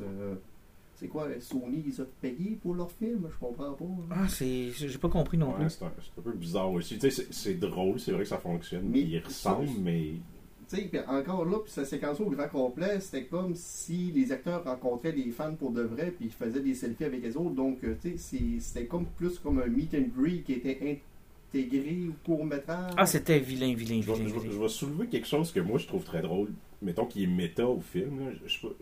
C'est quoi, Sony, ils ont payé pour leur film? Je comprends pas. hein. Ah, c'est. J'ai pas compris non Ouais, plus. c'est un, c'est un peu bizarre aussi. Tu sais, c'est- drôle, c'est vrai que ça fonctionne. Mais- il ressemble, mais Tu sais, puis encore là, puis sa séquence au grand complet, c'était comme si les acteurs rencontraient des fans pour de vrai, puis ils faisaient des selfies avec les autres. Donc, euh, tu sais, c'était comme plus comme un meet and greet qui était intégré au court métrage. Ah, c'était vilain, vilain, je vais, vilain, je vais- vilain. je vais soulever quelque chose que moi je trouve très drôle. Mettons qu'il est méta au film. là. Je- je sais pas-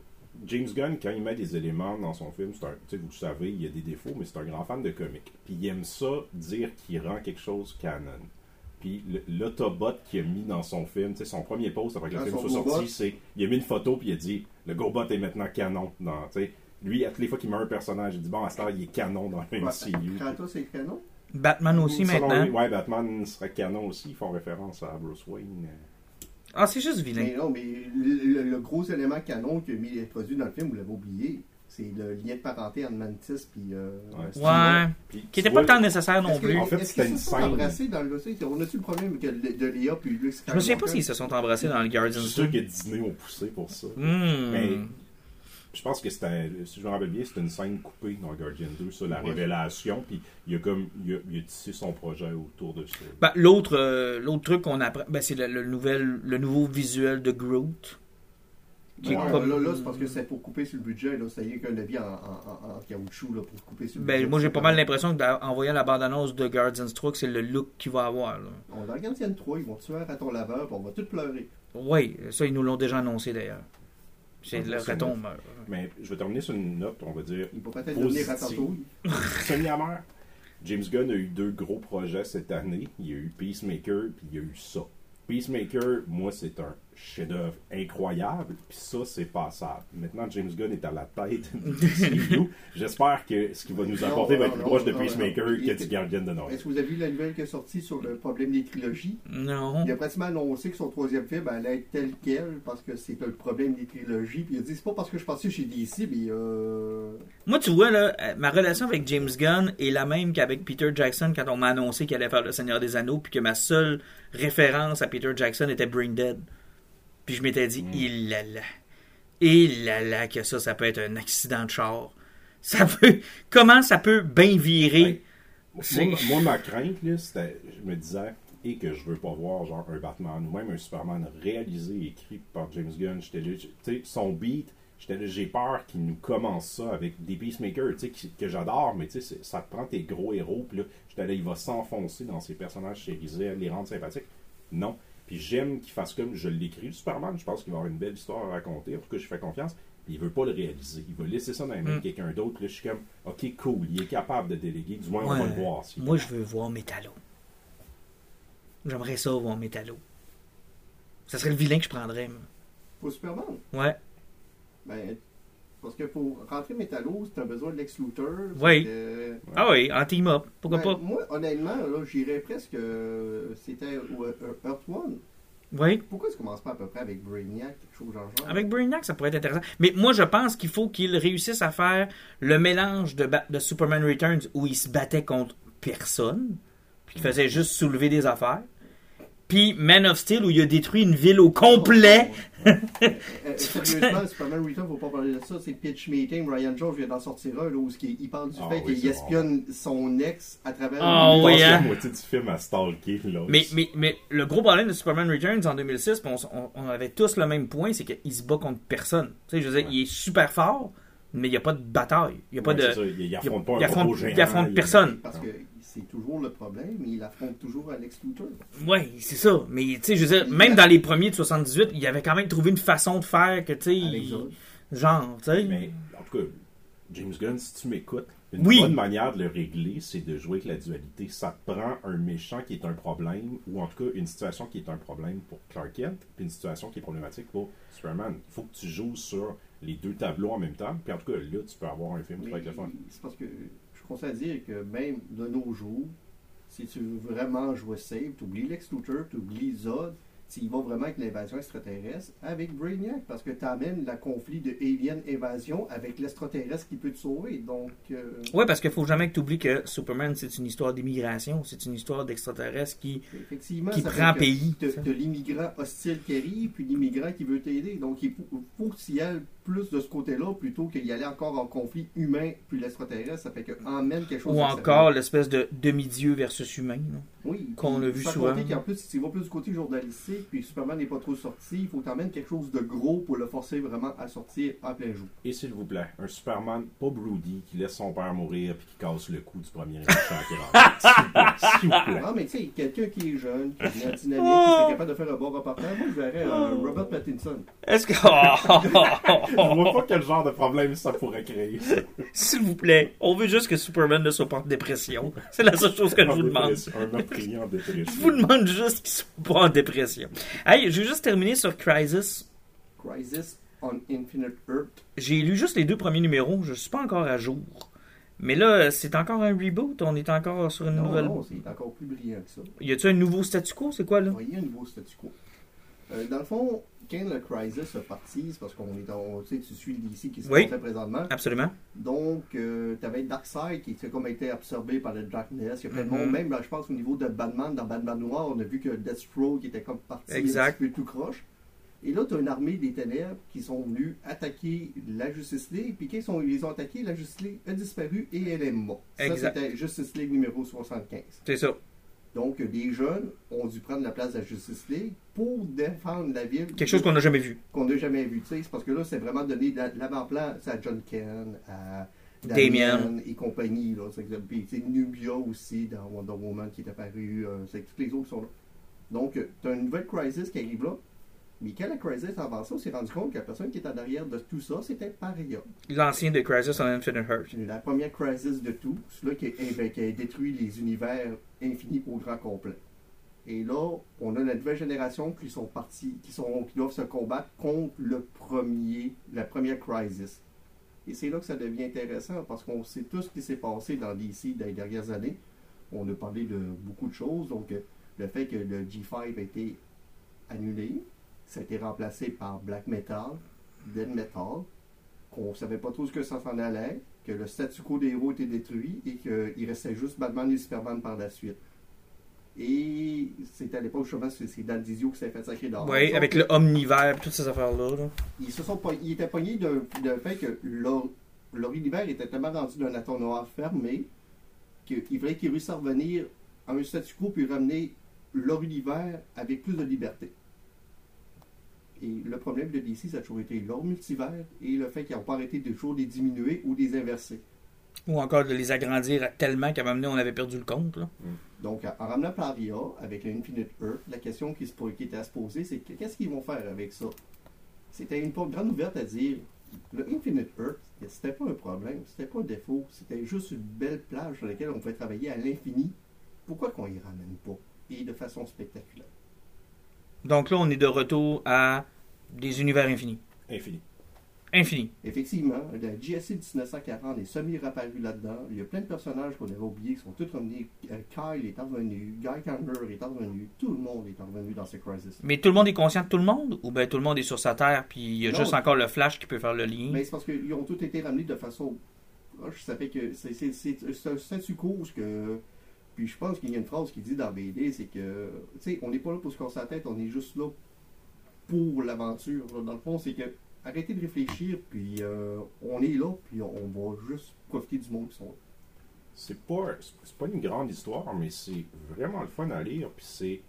James Gunn, quand il met des éléments dans son film, c'est un, vous le savez, il y a des défauts, mais c'est un grand fan de comics. Puis il aime ça, dire qu'il rend quelque chose canon. Puis l'autobot qu'il a mis dans son film, tu sais, son premier post après que le film son soit sorti, c'est il a mis une photo puis il a dit le GoBot est maintenant canon. Dans, lui, à toutes les fois qu'il met un personnage, il dit bon, à cette heure, il est canon dans le MCU. Kratos, c'est canon? Batman aussi Selon maintenant. lui, ouais, Batman serait canon aussi. Ils font référence à Bruce Wayne. Ah, c'est juste vilain. Mais non, mais le, le- le gros élément canon qui a mis produit dans le film, vous l'avez oublié, c'est le lien de parenté entre Mantis puis. Euh, Ouais. Ouais. Puis, Qui tu était vois, pas tant nécessaire non plus. En fait, est-ce c'était qu'ils une se sont scène. embrassés dans le On a-tu le problème que le- de Léa puis Luke Je me souviens pas s'ils se sont embrassés dans le Je Guardians suis sûr 2. que Disney ont poussé pour ça. Hmm. Mais je pense que c'était, si je me rappelle bien, c'était une scène coupée dans Guardian 2, ça, la Ouais. révélation. Puis il a comme, il a, il a tissé son projet autour de ça. Ben, l'autre, euh, l'autre truc qu'on apprend, ben, c'est le, le nouvel, le nouveau visuel de Groot. Qui est Ouais, comme- Là, là, c'est parce que c'est pour couper sur le budget. Là, c'est qu'un levier en, en, en, en caoutchouc là, pour couper sur le Ben, budget. moi, j'ai pas mal l'impression qu'en voyant la bande-annonce de Guardians 3, que c'est le look qu'il va avoir. Là. On dans Guardian 3, ils vont tuer un raton laveur, puis on va tout pleurer. Oui, ça, ils nous l'ont déjà annoncé d'ailleurs. C'est le meurt. Mais je vais terminer sur une note, on va dire, Il va peut-être devenir ratatouille. semi-amer. James Gunn a eu deux gros projets cette année. Il y a eu Peacemaker, puis il y a eu ça. Peacemaker, moi, c'est un chef-d'œuvre incroyable, puis ça, c'est passable. Maintenant, James Gunn est à la tête du MCU. J'espère que ce qu'il va nous apporter va être plus proche de Peacemaker non. que du Guardian de Noël. Est-ce que vous avez vu la nouvelle qui est sortie sur le problème des trilogies? Non. Il a pratiquement annoncé que son troisième film allait être tel quel parce que c'est le problème des trilogies. Puis il a dit c'est pas parce que je passais chez DC, mais euh... Moi, tu vois, là, euh, ma relation avec James Gunn est la même qu'avec Peter Jackson quand on m'a annoncé qu'il allait faire Le Seigneur des Anneaux, puis que ma seule référence à Peter Jackson était Brain Dead. Puis je m'étais dit, Mm. il là là. Il là là, que ça, ça peut être un accident de char. Ça peut. Comment ça peut bien virer? Ouais. C'est- Moi, moi, ma crainte, là, c'était, je me disais, et que je veux pas voir genre un Batman ou même un Superman réalisé et écrit par James Gunn. J'étais là, tu sais, son beat, j'étais là, j'ai peur qu'il nous commence ça avec des Peacemakers, tu sais, que j'adore, mais tu sais, ça te prend tes gros héros, puis là, j'étais là, il va s'enfoncer dans ses personnages chérisés, les rendre sympathiques. Non. Puis j'aime qu'il fasse comme je l'écris, le Superman, je pense qu'il va avoir une belle histoire à raconter, en tout cas, je fais confiance. Puis il veut pas le réaliser. Il va laisser ça dans les mains de Mm. quelqu'un d'autre. Là, je suis comme, OK, cool, il est capable de déléguer. Du moins, on va le voir. Moi, je veux voir Metallo. J'aimerais ça voir Metallo. Ça serait le vilain que je prendrais. pour Superman? Ouais. Ben, parce que pour rentrer Metallo, c'est un besoin de Lex Luthor. Oui. Euh, Ah oui, en team-up. Pourquoi ben, pas? Moi, honnêtement, là, j'irais presque. euh, C'était euh, Earth One. Oui. Pourquoi tu commences pas à peu près avec Brainiac, quelque chose genre genre? Avec Brainiac, ça pourrait être intéressant. Mais moi, je pense qu'il faut qu'il réussisse à faire le mélange de, de Superman Returns où il se battait contre personne, puis qu'il faisait juste soulever des affaires. Puis Man of Steel où il a détruit une ville au complet. Euh, sérieusement, Superman Return, faut pas parler de ça. C'est Pitch Meeting. Ryan Jones vient d'en sortir un, là, où il, il parle du Ah fait oui, qu'il espionne son ex à travers. Ah oui, hein? la moitié du film à stalker l'autre. Mais, mais, mais le gros problème de Superman Returns en 2006, puis on, on- on avait tous le même point, c'est qu'il se bat contre personne. Tu sais, je veux dire, Ouais. il est super fort, mais il n'y a pas de bataille. Il n'y a pas de. ça, il, il affronte pas il un affronte- robot géant. il affronte personne. Parce que c'est toujours le problème, mais il affronte toujours Alex Luthor. Oui, c'est ça. Mais tu sais, je veux dire, même dans les premiers de 78, il avait quand même trouvé une façon de faire que, tu sais, il- genre, tu sais. Mais en tout cas, James Gunn, si tu m'écoutes, une Oui. bonne manière de le régler, c'est de jouer avec la dualité. Ça te prend un méchant qui est un problème, ou en tout cas une situation qui est un problème pour Clark Kent, puis une situation qui est problématique pour Superman. Il faut que tu joues sur les deux tableaux en même temps, puis en tout cas, là, tu peux avoir un film qui va être le fun. C'est parce que conseille à dire que même de nos jours, si tu veux vraiment jouer safe, tu oublies Lex Luthor, tu oublies Zod, tu y vas vraiment avec l'invasion extraterrestre avec Brainiac, parce que tu amènes le conflit de Alien Invasion avec l'extraterrestre qui peut te sauver. Donc, euh, Ouais, parce qu'il faut jamais que tu oublies que Superman, c'est une histoire d'immigration, c'est une histoire d'extraterrestres qui. effectivement, Qui ça prend pays, ça. t'as l'immigrant hostile qui arrive, puis l'immigrant qui veut t'aider. Donc, il faut, faut que tu y ailles plus de ce côté-là plutôt qu'il aller encore en conflit humain puis l'extraterrestre. Ça fait que emmène quelque chose Ou encore l'espèce de demi-dieu versus humain. là. Oui, qu'on puis a vu souvent. compter qu'en plus, si tu vas plus du côté journalistique, puis Superman n'est pas trop sorti, il faut t'emmener quelque chose de gros pour le forcer vraiment à sortir en plein jour. Et s'il vous plaît, un Superman pas broody qui laisse son père mourir puis qui casse le cou du premier méchant qui rentre. S'il vous plaît, s'il vous plaît. Ah, mais tu sais, quelqu'un qui est jeune, qui est dynamique, qui est capable de faire un bon reportage, moi je verrais euh, Robert Pattinson. Est-ce que. Je vois pas quel genre de problème ça pourrait créer. ça. S'il vous plaît, on veut juste que Superman ne soit pas en dépression. C'est la seule chose que je vous demande. Un meurtrier en dépression. Je vous demande juste qu'il soit pas en dépression. Hey, je vais juste terminer sur Crisis. Crisis on Infinite Earth. J'ai lu juste les deux premiers numéros. Je suis pas encore à jour. Mais là, c'est encore un reboot. On est encore sur une Non, nouvelle. non, c'est encore plus brillant que ça. Y a-tu un nouveau statu quo C'est quoi là? Un nouveau statu quo. Euh, dans le fond, quand le Crisis a parti, c'est parce qu'on est dans, tu sais, tu suis le DC qui se Oui. passe présentement. Absolument. Donc, euh, tu avais Darkseid qui était comme été absorbé par le Darkness. Il y a plein de Mhm. monde, même ben, je pense au niveau de Batman, dans Batman Noir, on a vu que Deathstroke était comme parti Exact. un petit peu tout croche. Et là, tu as une armée des ténèbres qui sont venus attaquer la Justice League. Puis quand ils, sont- ils les ont attaqués, la Justice League a disparu et elle est morte. Ça, Exact. c'était Justice League numéro 75. C'est ça. Donc, euh, des jeunes ont dû prendre la place de la Justice League pour défendre la ville. Quelque chose qu'on n'a jamais vu. qu'on n'a jamais vu. tu sais. C'est parce que là, c'est vraiment donné la- l'avant-plan à John Ken, à Damien. et compagnie. Là, c'est que- puis, tu sais, Nubia aussi dans Wonder Woman qui est apparu. euh, c'est tous les autres sont là. Donc, tu as une nouvelle crisis qui arrive là. Mais quand la crisis avant ça, on s'est rendu compte que la personne qui en arrière de tout ça, c'était Paria. L'ancien de Crisis on Infinite Earth. La première crisis de tout, celui qui, a- eh ben, qui a détruit les univers infinis au grand complet. Et là, on a la nouvelle génération qui sont partis, qui, sont, qui doivent se combattre contre le premier, la première crisis. Et c'est là que ça devient intéressant parce qu'on sait tout ce qui s'est passé dans DC dans les dernières années. On a parlé de beaucoup de choses. Donc, euh, le fait que le G5 a été annulé, ça a été remplacé par Black Metal, Dead Metal, qu'on ne savait pas trop ce que ça s'en allait, que le statu quo des héros était détruit et qu'il restait juste Batman et Superman par la suite. Et c'est à l'époque, justement, c'est c'est Dan Dizio qui s'est fait sacrer dehors. Oui, avec le Omnivore, toutes ces affaires-là. là. Ils, se sont, pogn- ils étaient pognés d'un fait que leur, leur univers était tellement rendu d'un entonnoir fermé qu'il fallait qu'ils réussissent à revenir à un statu quo puis ramener leur univers avec plus de liberté. Et le problème de DC, ça a toujours été leur multivers et le fait qu'ils n'ont pas arrêté de toujours les diminuer ou les inverser. Ou encore de les agrandir tellement qu'à un moment donné, on avait perdu le compte. Là. Donc, en ramenant Paria avec l'Infinite Earth, la question qui, se, po- qui était à se poser, c'est que- qu'est-ce qu'ils vont faire avec ça? C'était une porte grande ouverte à dire le Infinite Earth, c'était pas un problème, c'était pas un défaut, c'était juste une belle plage sur laquelle on pouvait travailler à l'infini. Pourquoi qu'on y ramène pas? Et de façon spectaculaire. Donc là, on est de retour à des univers infinis. Infini. Infinis. Effectivement, la GSC 1940 est semi-réapparue là-dedans. Il y a plein de personnages qu'on avait oubliés qui sont tous revenus. Euh, Kyle est revenu, Guy Carter est revenu, tout le monde est revenu dans ce crisis. Mais tout le monde est conscient de tout le monde Ou bien tout le monde est sur sa terre, puis il y a Non. juste encore le Flash qui peut faire le lien? Mais c'est parce qu'ils ont tous été ramenés de façon proche. Ça fait que c'est c'est- c'est- c'est un statu quo ce que. Puis je pense qu'il y a une phrase qui dit dans BD, c'est que, tu sais, on n'est pas là pour se casser la tête, on est juste là pour l'aventure. Dans le fond, c'est que arrêtez de réfléchir, puis euh, on est là, puis on, va juste profiter du monde qui sont là. C'est pas, c'est pas une grande histoire, mais c'est vraiment le fun à lire, puis c'est,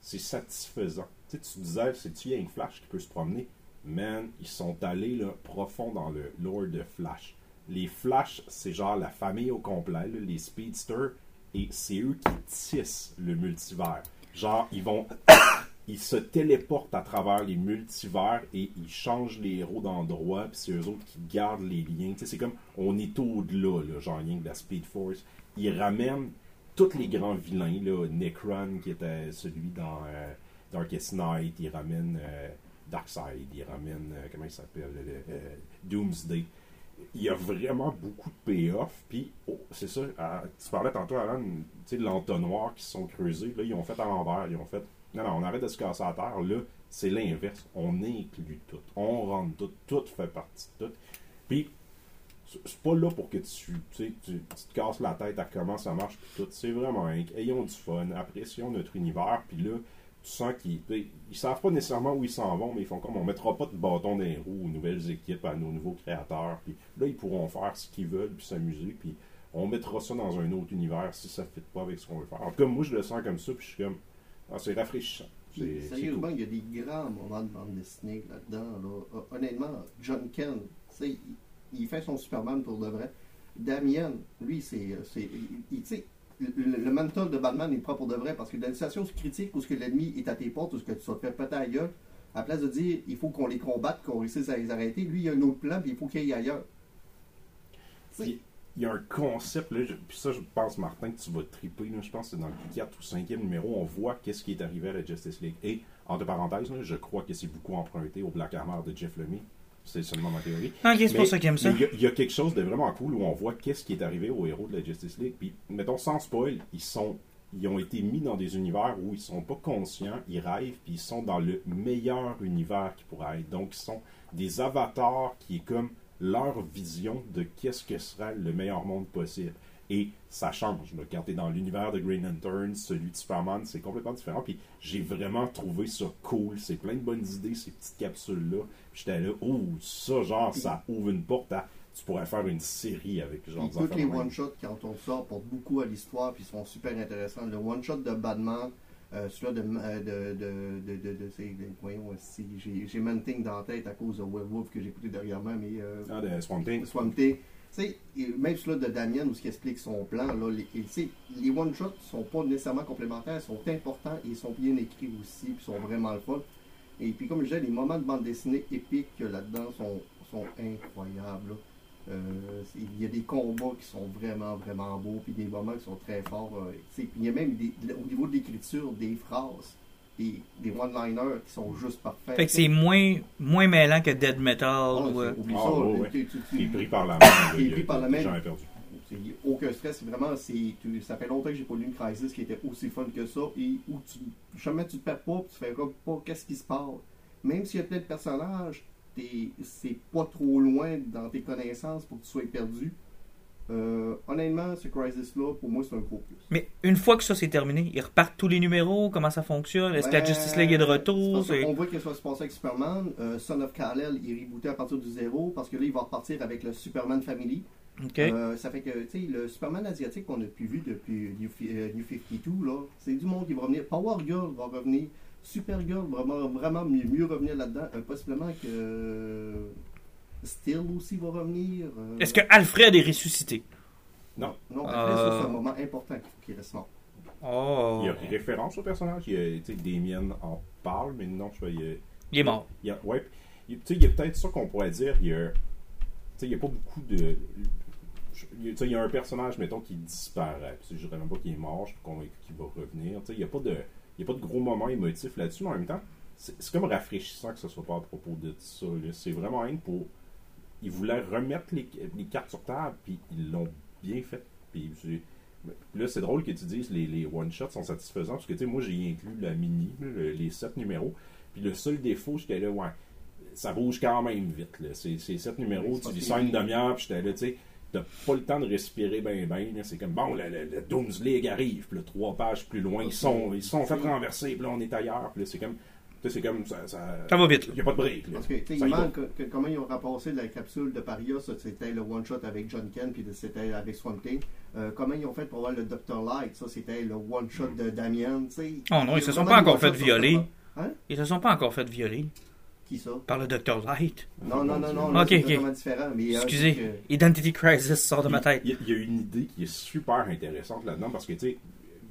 c'est satisfaisant. Tu sais, tu disais, c'est-tu y a une Flash qui peut se promener? Man, ils sont allés là, profond dans le lore de Flash. Les Flash, c'est genre la famille au complet, les speedsters, et c'est eux qui tissent le multivers. Genre, ils vont ils se téléportent à travers les multivers et ils changent les héros d'endroit, puis c'est eux autres qui gardent les liens. Tu sais, c'est comme on est au-delà, là, genre rien que la Speed Force. Ils ramènent tous les grands vilains, là, Necron qui était celui dans euh, Darkest Night, ils ramènent euh, Darkseid, ils ramènent, euh, comment il s'appelle, euh, Doomsday. Il y a vraiment beaucoup de payoff, puis oh, c'est ça, tu parlais tantôt, Alan, tu sais, de l'entonnoir qui se sont creusés, là, ils ont fait à l'envers, ils ont fait non, non, on arrête de se casser la terre. Là, c'est l'inverse. On inclut tout. On rentre tout. Tout fait partie de tout. Puis, c'est pas là pour que tu, tu, te casses la tête à comment ça marche. Puis tout. C'est vraiment. Ayons du fun. Apprécions notre univers. Puis là, tu sens qu'ils ils savent pas nécessairement où ils s'en vont, mais ils font comme on mettra pas de bâton dans les roues aux nouvelles équipes, à nos nouveaux créateurs. Puis là, ils pourront faire ce qu'ils veulent, puis s'amuser. Puis on mettra ça dans un autre univers si ça ne fit pas avec ce qu'on veut faire. En tout cas, moi, je le sens comme ça. Puis je suis comme. Ah, c'est rafraîchissant. Sérieusement, cool. il y a des grands moments de bande dessinée là-dedans. Là. Hon- Honnêtement, John Ken, tu sais, il, il fait son Superman pour de vrai. Damien, lui, c'est. il- le, le- le mental de Batman, le prend pour de vrai parce que dans une situation critique où ce que l'ennemi est à tes portes, où ce que tu te fais péter à gueule, à la place de dire il faut qu'on les combatte, qu'on réussisse à les arrêter, lui, il a un autre plan, puis il faut qu'il aille ailleurs. Il y a un concept, là, puis ça, je pense, Martin, que tu vas triper. je pense que c'est dans le 4 ou 5e numéro, on voit qu'est-ce qui est arrivé à la Justice League. Et, entre parenthèses, là, je crois que c'est beaucoup emprunté au Black Hammer de Jeff Lemire. C'est seulement ma théorie. Ok, c'est pour ça qu'il aime ça. Il y a- il y, a quelque chose de vraiment cool où on voit qu'est-ce qui est arrivé aux héros de la Justice League. Puis, mettons, sans spoil, ils sont. Ils ont été mis dans des univers où ils sont pas conscients, ils rêvent, puis ils sont dans le meilleur univers qui pourrait être. Donc, ils sont des avatars qui est comme leur vision de qu'est-ce que serait le meilleur monde possible. Et ça change. là. Quand tu es dans l'univers de Green Lantern, celui de Superman, c'est complètement différent. Puis j'ai vraiment trouvé ça cool. C'est plein de bonnes idées, ces petites capsules-là. Puis J'étais là, oh, ça, genre, ça ouvre une porte à. Tu pourrais faire une série avec genre Puis tous les one-shots, quand on sort, portent beaucoup à l'histoire, puis sont super intéressants. Le one-shot de Batman, euh, celui-là de, euh, de, de, de, de, voyons, si j'ai j'ai Man Thing dans la tête à cause de Werewolf que j'ai écouté dernièrement, mais euh, Ah, de Swamp Thing. Swamp Thing. Sais, même celui-là de Damien, où ce qui explique son plan, là, les, les one-shots sont pas nécessairement complémentaires, sont importants et ils sont bien écrits aussi, puis sont vraiment le fun. Et puis, comme je disais, les moments de bande dessinée épiques là-dedans sont, sont incroyables. Euh, il y a des combats qui sont vraiment, vraiment beaux, puis des moments qui sont très forts. euh, puis il y a même au niveau de l'écriture des phrases, des, des one-liners qui sont juste parfaits. Fait que c'est moins, moins mêlant que Dead Metal. Ah, ou, euh, oublie Ah, ça. ouais, ouais. tu- tu- tu- Il est pris par la main. Il est pris par la main. aucun stress, c'est vraiment, ça fait longtemps que j'ai pas lu une crisis qui était aussi fun que ça, et où tu, jamais tu te perds pas, tu fais comme pas qu'est-ce qui se passe? Même s'il y a peut-être personnages, t'es- c'est pas trop loin dans tes connaissances pour que tu sois perdu. Euh, honnêtement, ce crisis-là, pour moi, c'est un gros plus. Mais une fois que ça c'est terminé, ils repartent tous les numéros, comment ça fonctionne? Est-ce que la Justice League est de retour? qu'on voit que ça va se passer avec Superman. Euh, Son of Kal-El, il est rebooté à partir du zéro, parce que là, il va repartir avec le Superman Family. Euh, ça fait que, tu sais, le Superman asiatique qu'on a pu vu depuis New, New 52, là, c'est du monde qui va revenir. Power Girl va revenir. Supergirl va vraiment, vraiment mieux, mieux revenir là-dedans. Possiblement que Steel aussi va revenir. euh, Est-ce que Alfred est ressuscité? Non. Non, Euh, après, ça, c'est un moment important qu'il faut qu'il reste mort. Oh. Il y a référence au personnage. Il y a, tu sais, Damien en parle, mais non, je sais pas, il Il est mort. Il y a, ouais, il, tu sais, il y a peut-être ça qu'on pourrait dire. Il y a, tu sais, il y a pas beaucoup de. il y a- tu sais, il y a un personnage, mettons, qui disparaît. Puis je dirais même pas qu'il est mort, je suis convaincu qu'il va revenir. Tu sais, il n'y a, pas de- il y a pas de gros moments émotifs là-dessus, mais en même temps, c'est comme rafraîchissant que ce soit pas à propos de ça. C'est vraiment rien pour. Ils voulaient remettre les, les cartes sur table, puis ils l'ont bien fait. Puis là, c'est drôle que tu dises les, les one-shots sont satisfaisants, parce que tu sais, moi, j'ai inclus la mini, le- les sept numéros. Puis le seul défaut, j'étais là, ouais, ça bouge quand même vite. Là. C'est, sept numéros, tu que- ça une demi-heure, puis j'étais là, tu sais, t'as pas le temps de respirer ben ben. C'est comme, bon, le, le, le Dooms League arrive, puis là, trois pages plus loin, ils sont, ils sont fait renverser, puis là, on est ailleurs, puis là, c'est comme, c'est comme, ça, ça, Ça va vite, là. Il n'y a pas de break, là. Parce que, il manque que- que- comment ils ont remplacé la capsule de Paria, ça c'était le one-shot avec John Ken, puis c'était avec Swamp Thing. Euh, comment ils ont fait pour avoir le Dr. Light, ça c'était le one-shot de Damien, tu sais. Oh non, ils se sont pas encore fait violer. Hein? Ils se sont pas encore fait violer Qui ça? par le Dr. Light. Non, non, non, non, Ok, ok. totalement différent. Mais, euh, Excusez, Identity Crisis sort de ma tête. Il y, a- il y a une idée qui est super intéressante là-dedans parce que, tu sais,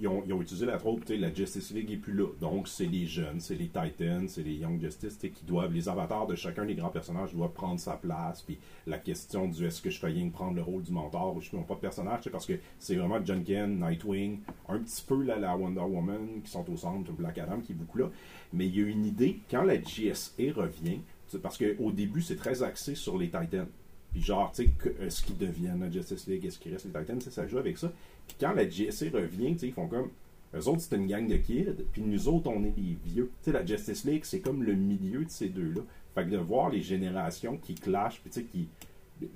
ils ont, utilisé la sais, la Justice League est plus là. Donc, c'est les jeunes, c'est les Titans, c'est les Young Justice, qui doivent, les avatars de chacun des grands personnages doivent prendre sa place. Puis la question du est-ce que je fais prendre le rôle du mentor ou je suis pas de personnage, sais, parce que c'est vraiment John Nightwing, un petit peu là, la Wonder Woman qui sont au centre, Black Adam qui est beaucoup là. Mais il y a une idée, quand la GSA revient, parce qu'au début, c'est très axé sur les Titans. Puis genre, tu sais, que- est-ce qu'ils deviennent la Justice League, est-ce qu'ils restent les Titans, ça joue avec ça. Puis quand la GSA revient, tu sais, ils font comme. Eux autres, c'est une gang de kids, puis nous autres, on est les vieux. Tu sais, la Justice League, c'est comme le milieu de ces deux-là. Fait que de voir les générations qui clashent, puis tu sais, qui.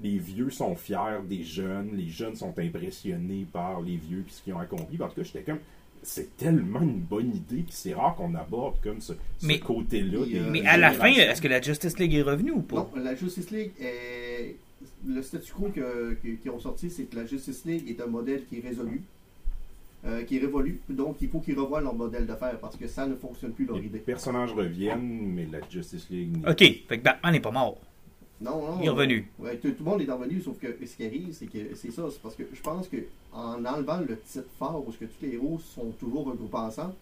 Les vieux sont fiers des jeunes, les jeunes sont impressionnés par les vieux puis ce qu'ils ont accompli. En tout cas, j'étais comme. C'est tellement une bonne idée, puis c'est rare qu'on aborde comme ce, ce Mais- côté-là. Mais, euh, à la fin, est-ce que la Justice League est revenue ou pas? Non, la Justice League est. Le statu quo que- que- qu'ils ont sorti, c'est que la Justice League est un modèle qui est résolu, euh, qui est révolu. Donc, il faut qu'ils revoient leur modèle d'affaires parce que ça ne fonctionne plus leur Les idée. personnages reviennent, mais la Justice League. Ok, fait que Batman n'est pas mort. Non, non. Il est revenu. Ouais, tout, tout le monde est revenu, sauf que ce qui arrive, c'est que c'est ça. C'est parce que je pense que en enlevant le titre fort où que tous les héros sont toujours regroupés ensemble,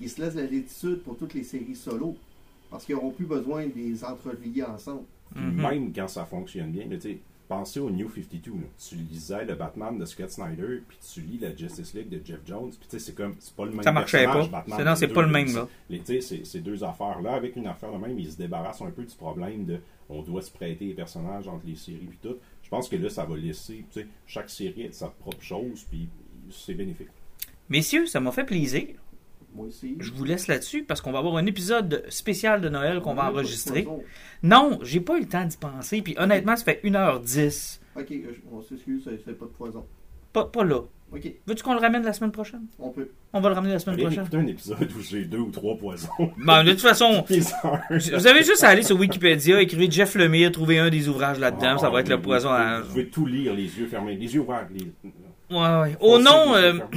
ils se laissent la latitude pour toutes les séries solo. Parce qu'ils n'auront plus besoin de les entrelier ensemble. Mhm. Même quand ça fonctionne bien, tu sais, pensez au New 52. là. Tu lisais le Batman de Scott Snyder, puis tu lis la Justice League de Jeff Jones, puis tu sais, c'est comme, c'est pas le même Ça marchait pas. Batman, non, c'est pas le même, là. Tu sais, ces deux affaires-là, avec une affaire de même, ils se débarrassent un peu du problème de on doit se prêter les personnages entre les séries puis tout. Je pense que là, ça va laisser, tu sais, chaque série être sa propre chose, puis c'est bénéfique. Messieurs, ça m'a fait plaisir. Moi aussi. Je vous laisse là-dessus parce qu'on va avoir un épisode spécial de Noël qu'on va enregistrer. Non, j'ai pas eu le temps d'y penser. Puis honnêtement, ça fait 1h10. Ok, euh, on s'excuse, c'est c'est pas de poison. Pas, pas là. Ok, Veux-tu qu'on le ramène la semaine prochaine? on peut. On va le ramener la semaine Allez prochaine. un épisode où j'ai deux ou trois poisons. Bon, de toute façon, vous avez juste à aller sur Wikipédia, écrivez Jeff Lemire, trouver un des ouvrages là-dedans, Ah, ça va être oui, le poison oui, à... Vous pouvez tout lire, les yeux fermés, les yeux ouverts. Les... Ouais, ouais. Au nom, euh, avant.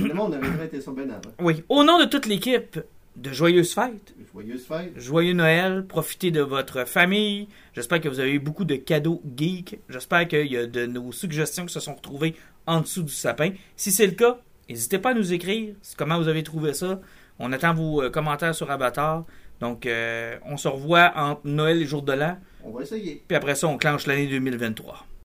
oui, au nom de toute l'équipe, de joyeuses fêtes, Joyeuse fête. joyeux Noël, profitez de votre famille. J'espère que vous avez eu beaucoup de cadeaux geeks. J'espère qu'il y a de nos suggestions qui se sont retrouvées en dessous du sapin. Si c'est le cas, n'hésitez pas à nous écrire comment vous avez trouvé ça. On attend vos euh, commentaires sur Avatar. Donc, euh, on se revoit entre Noël et Jour de l'An. On va essayer. Puis après ça, on clenche l'année 2023.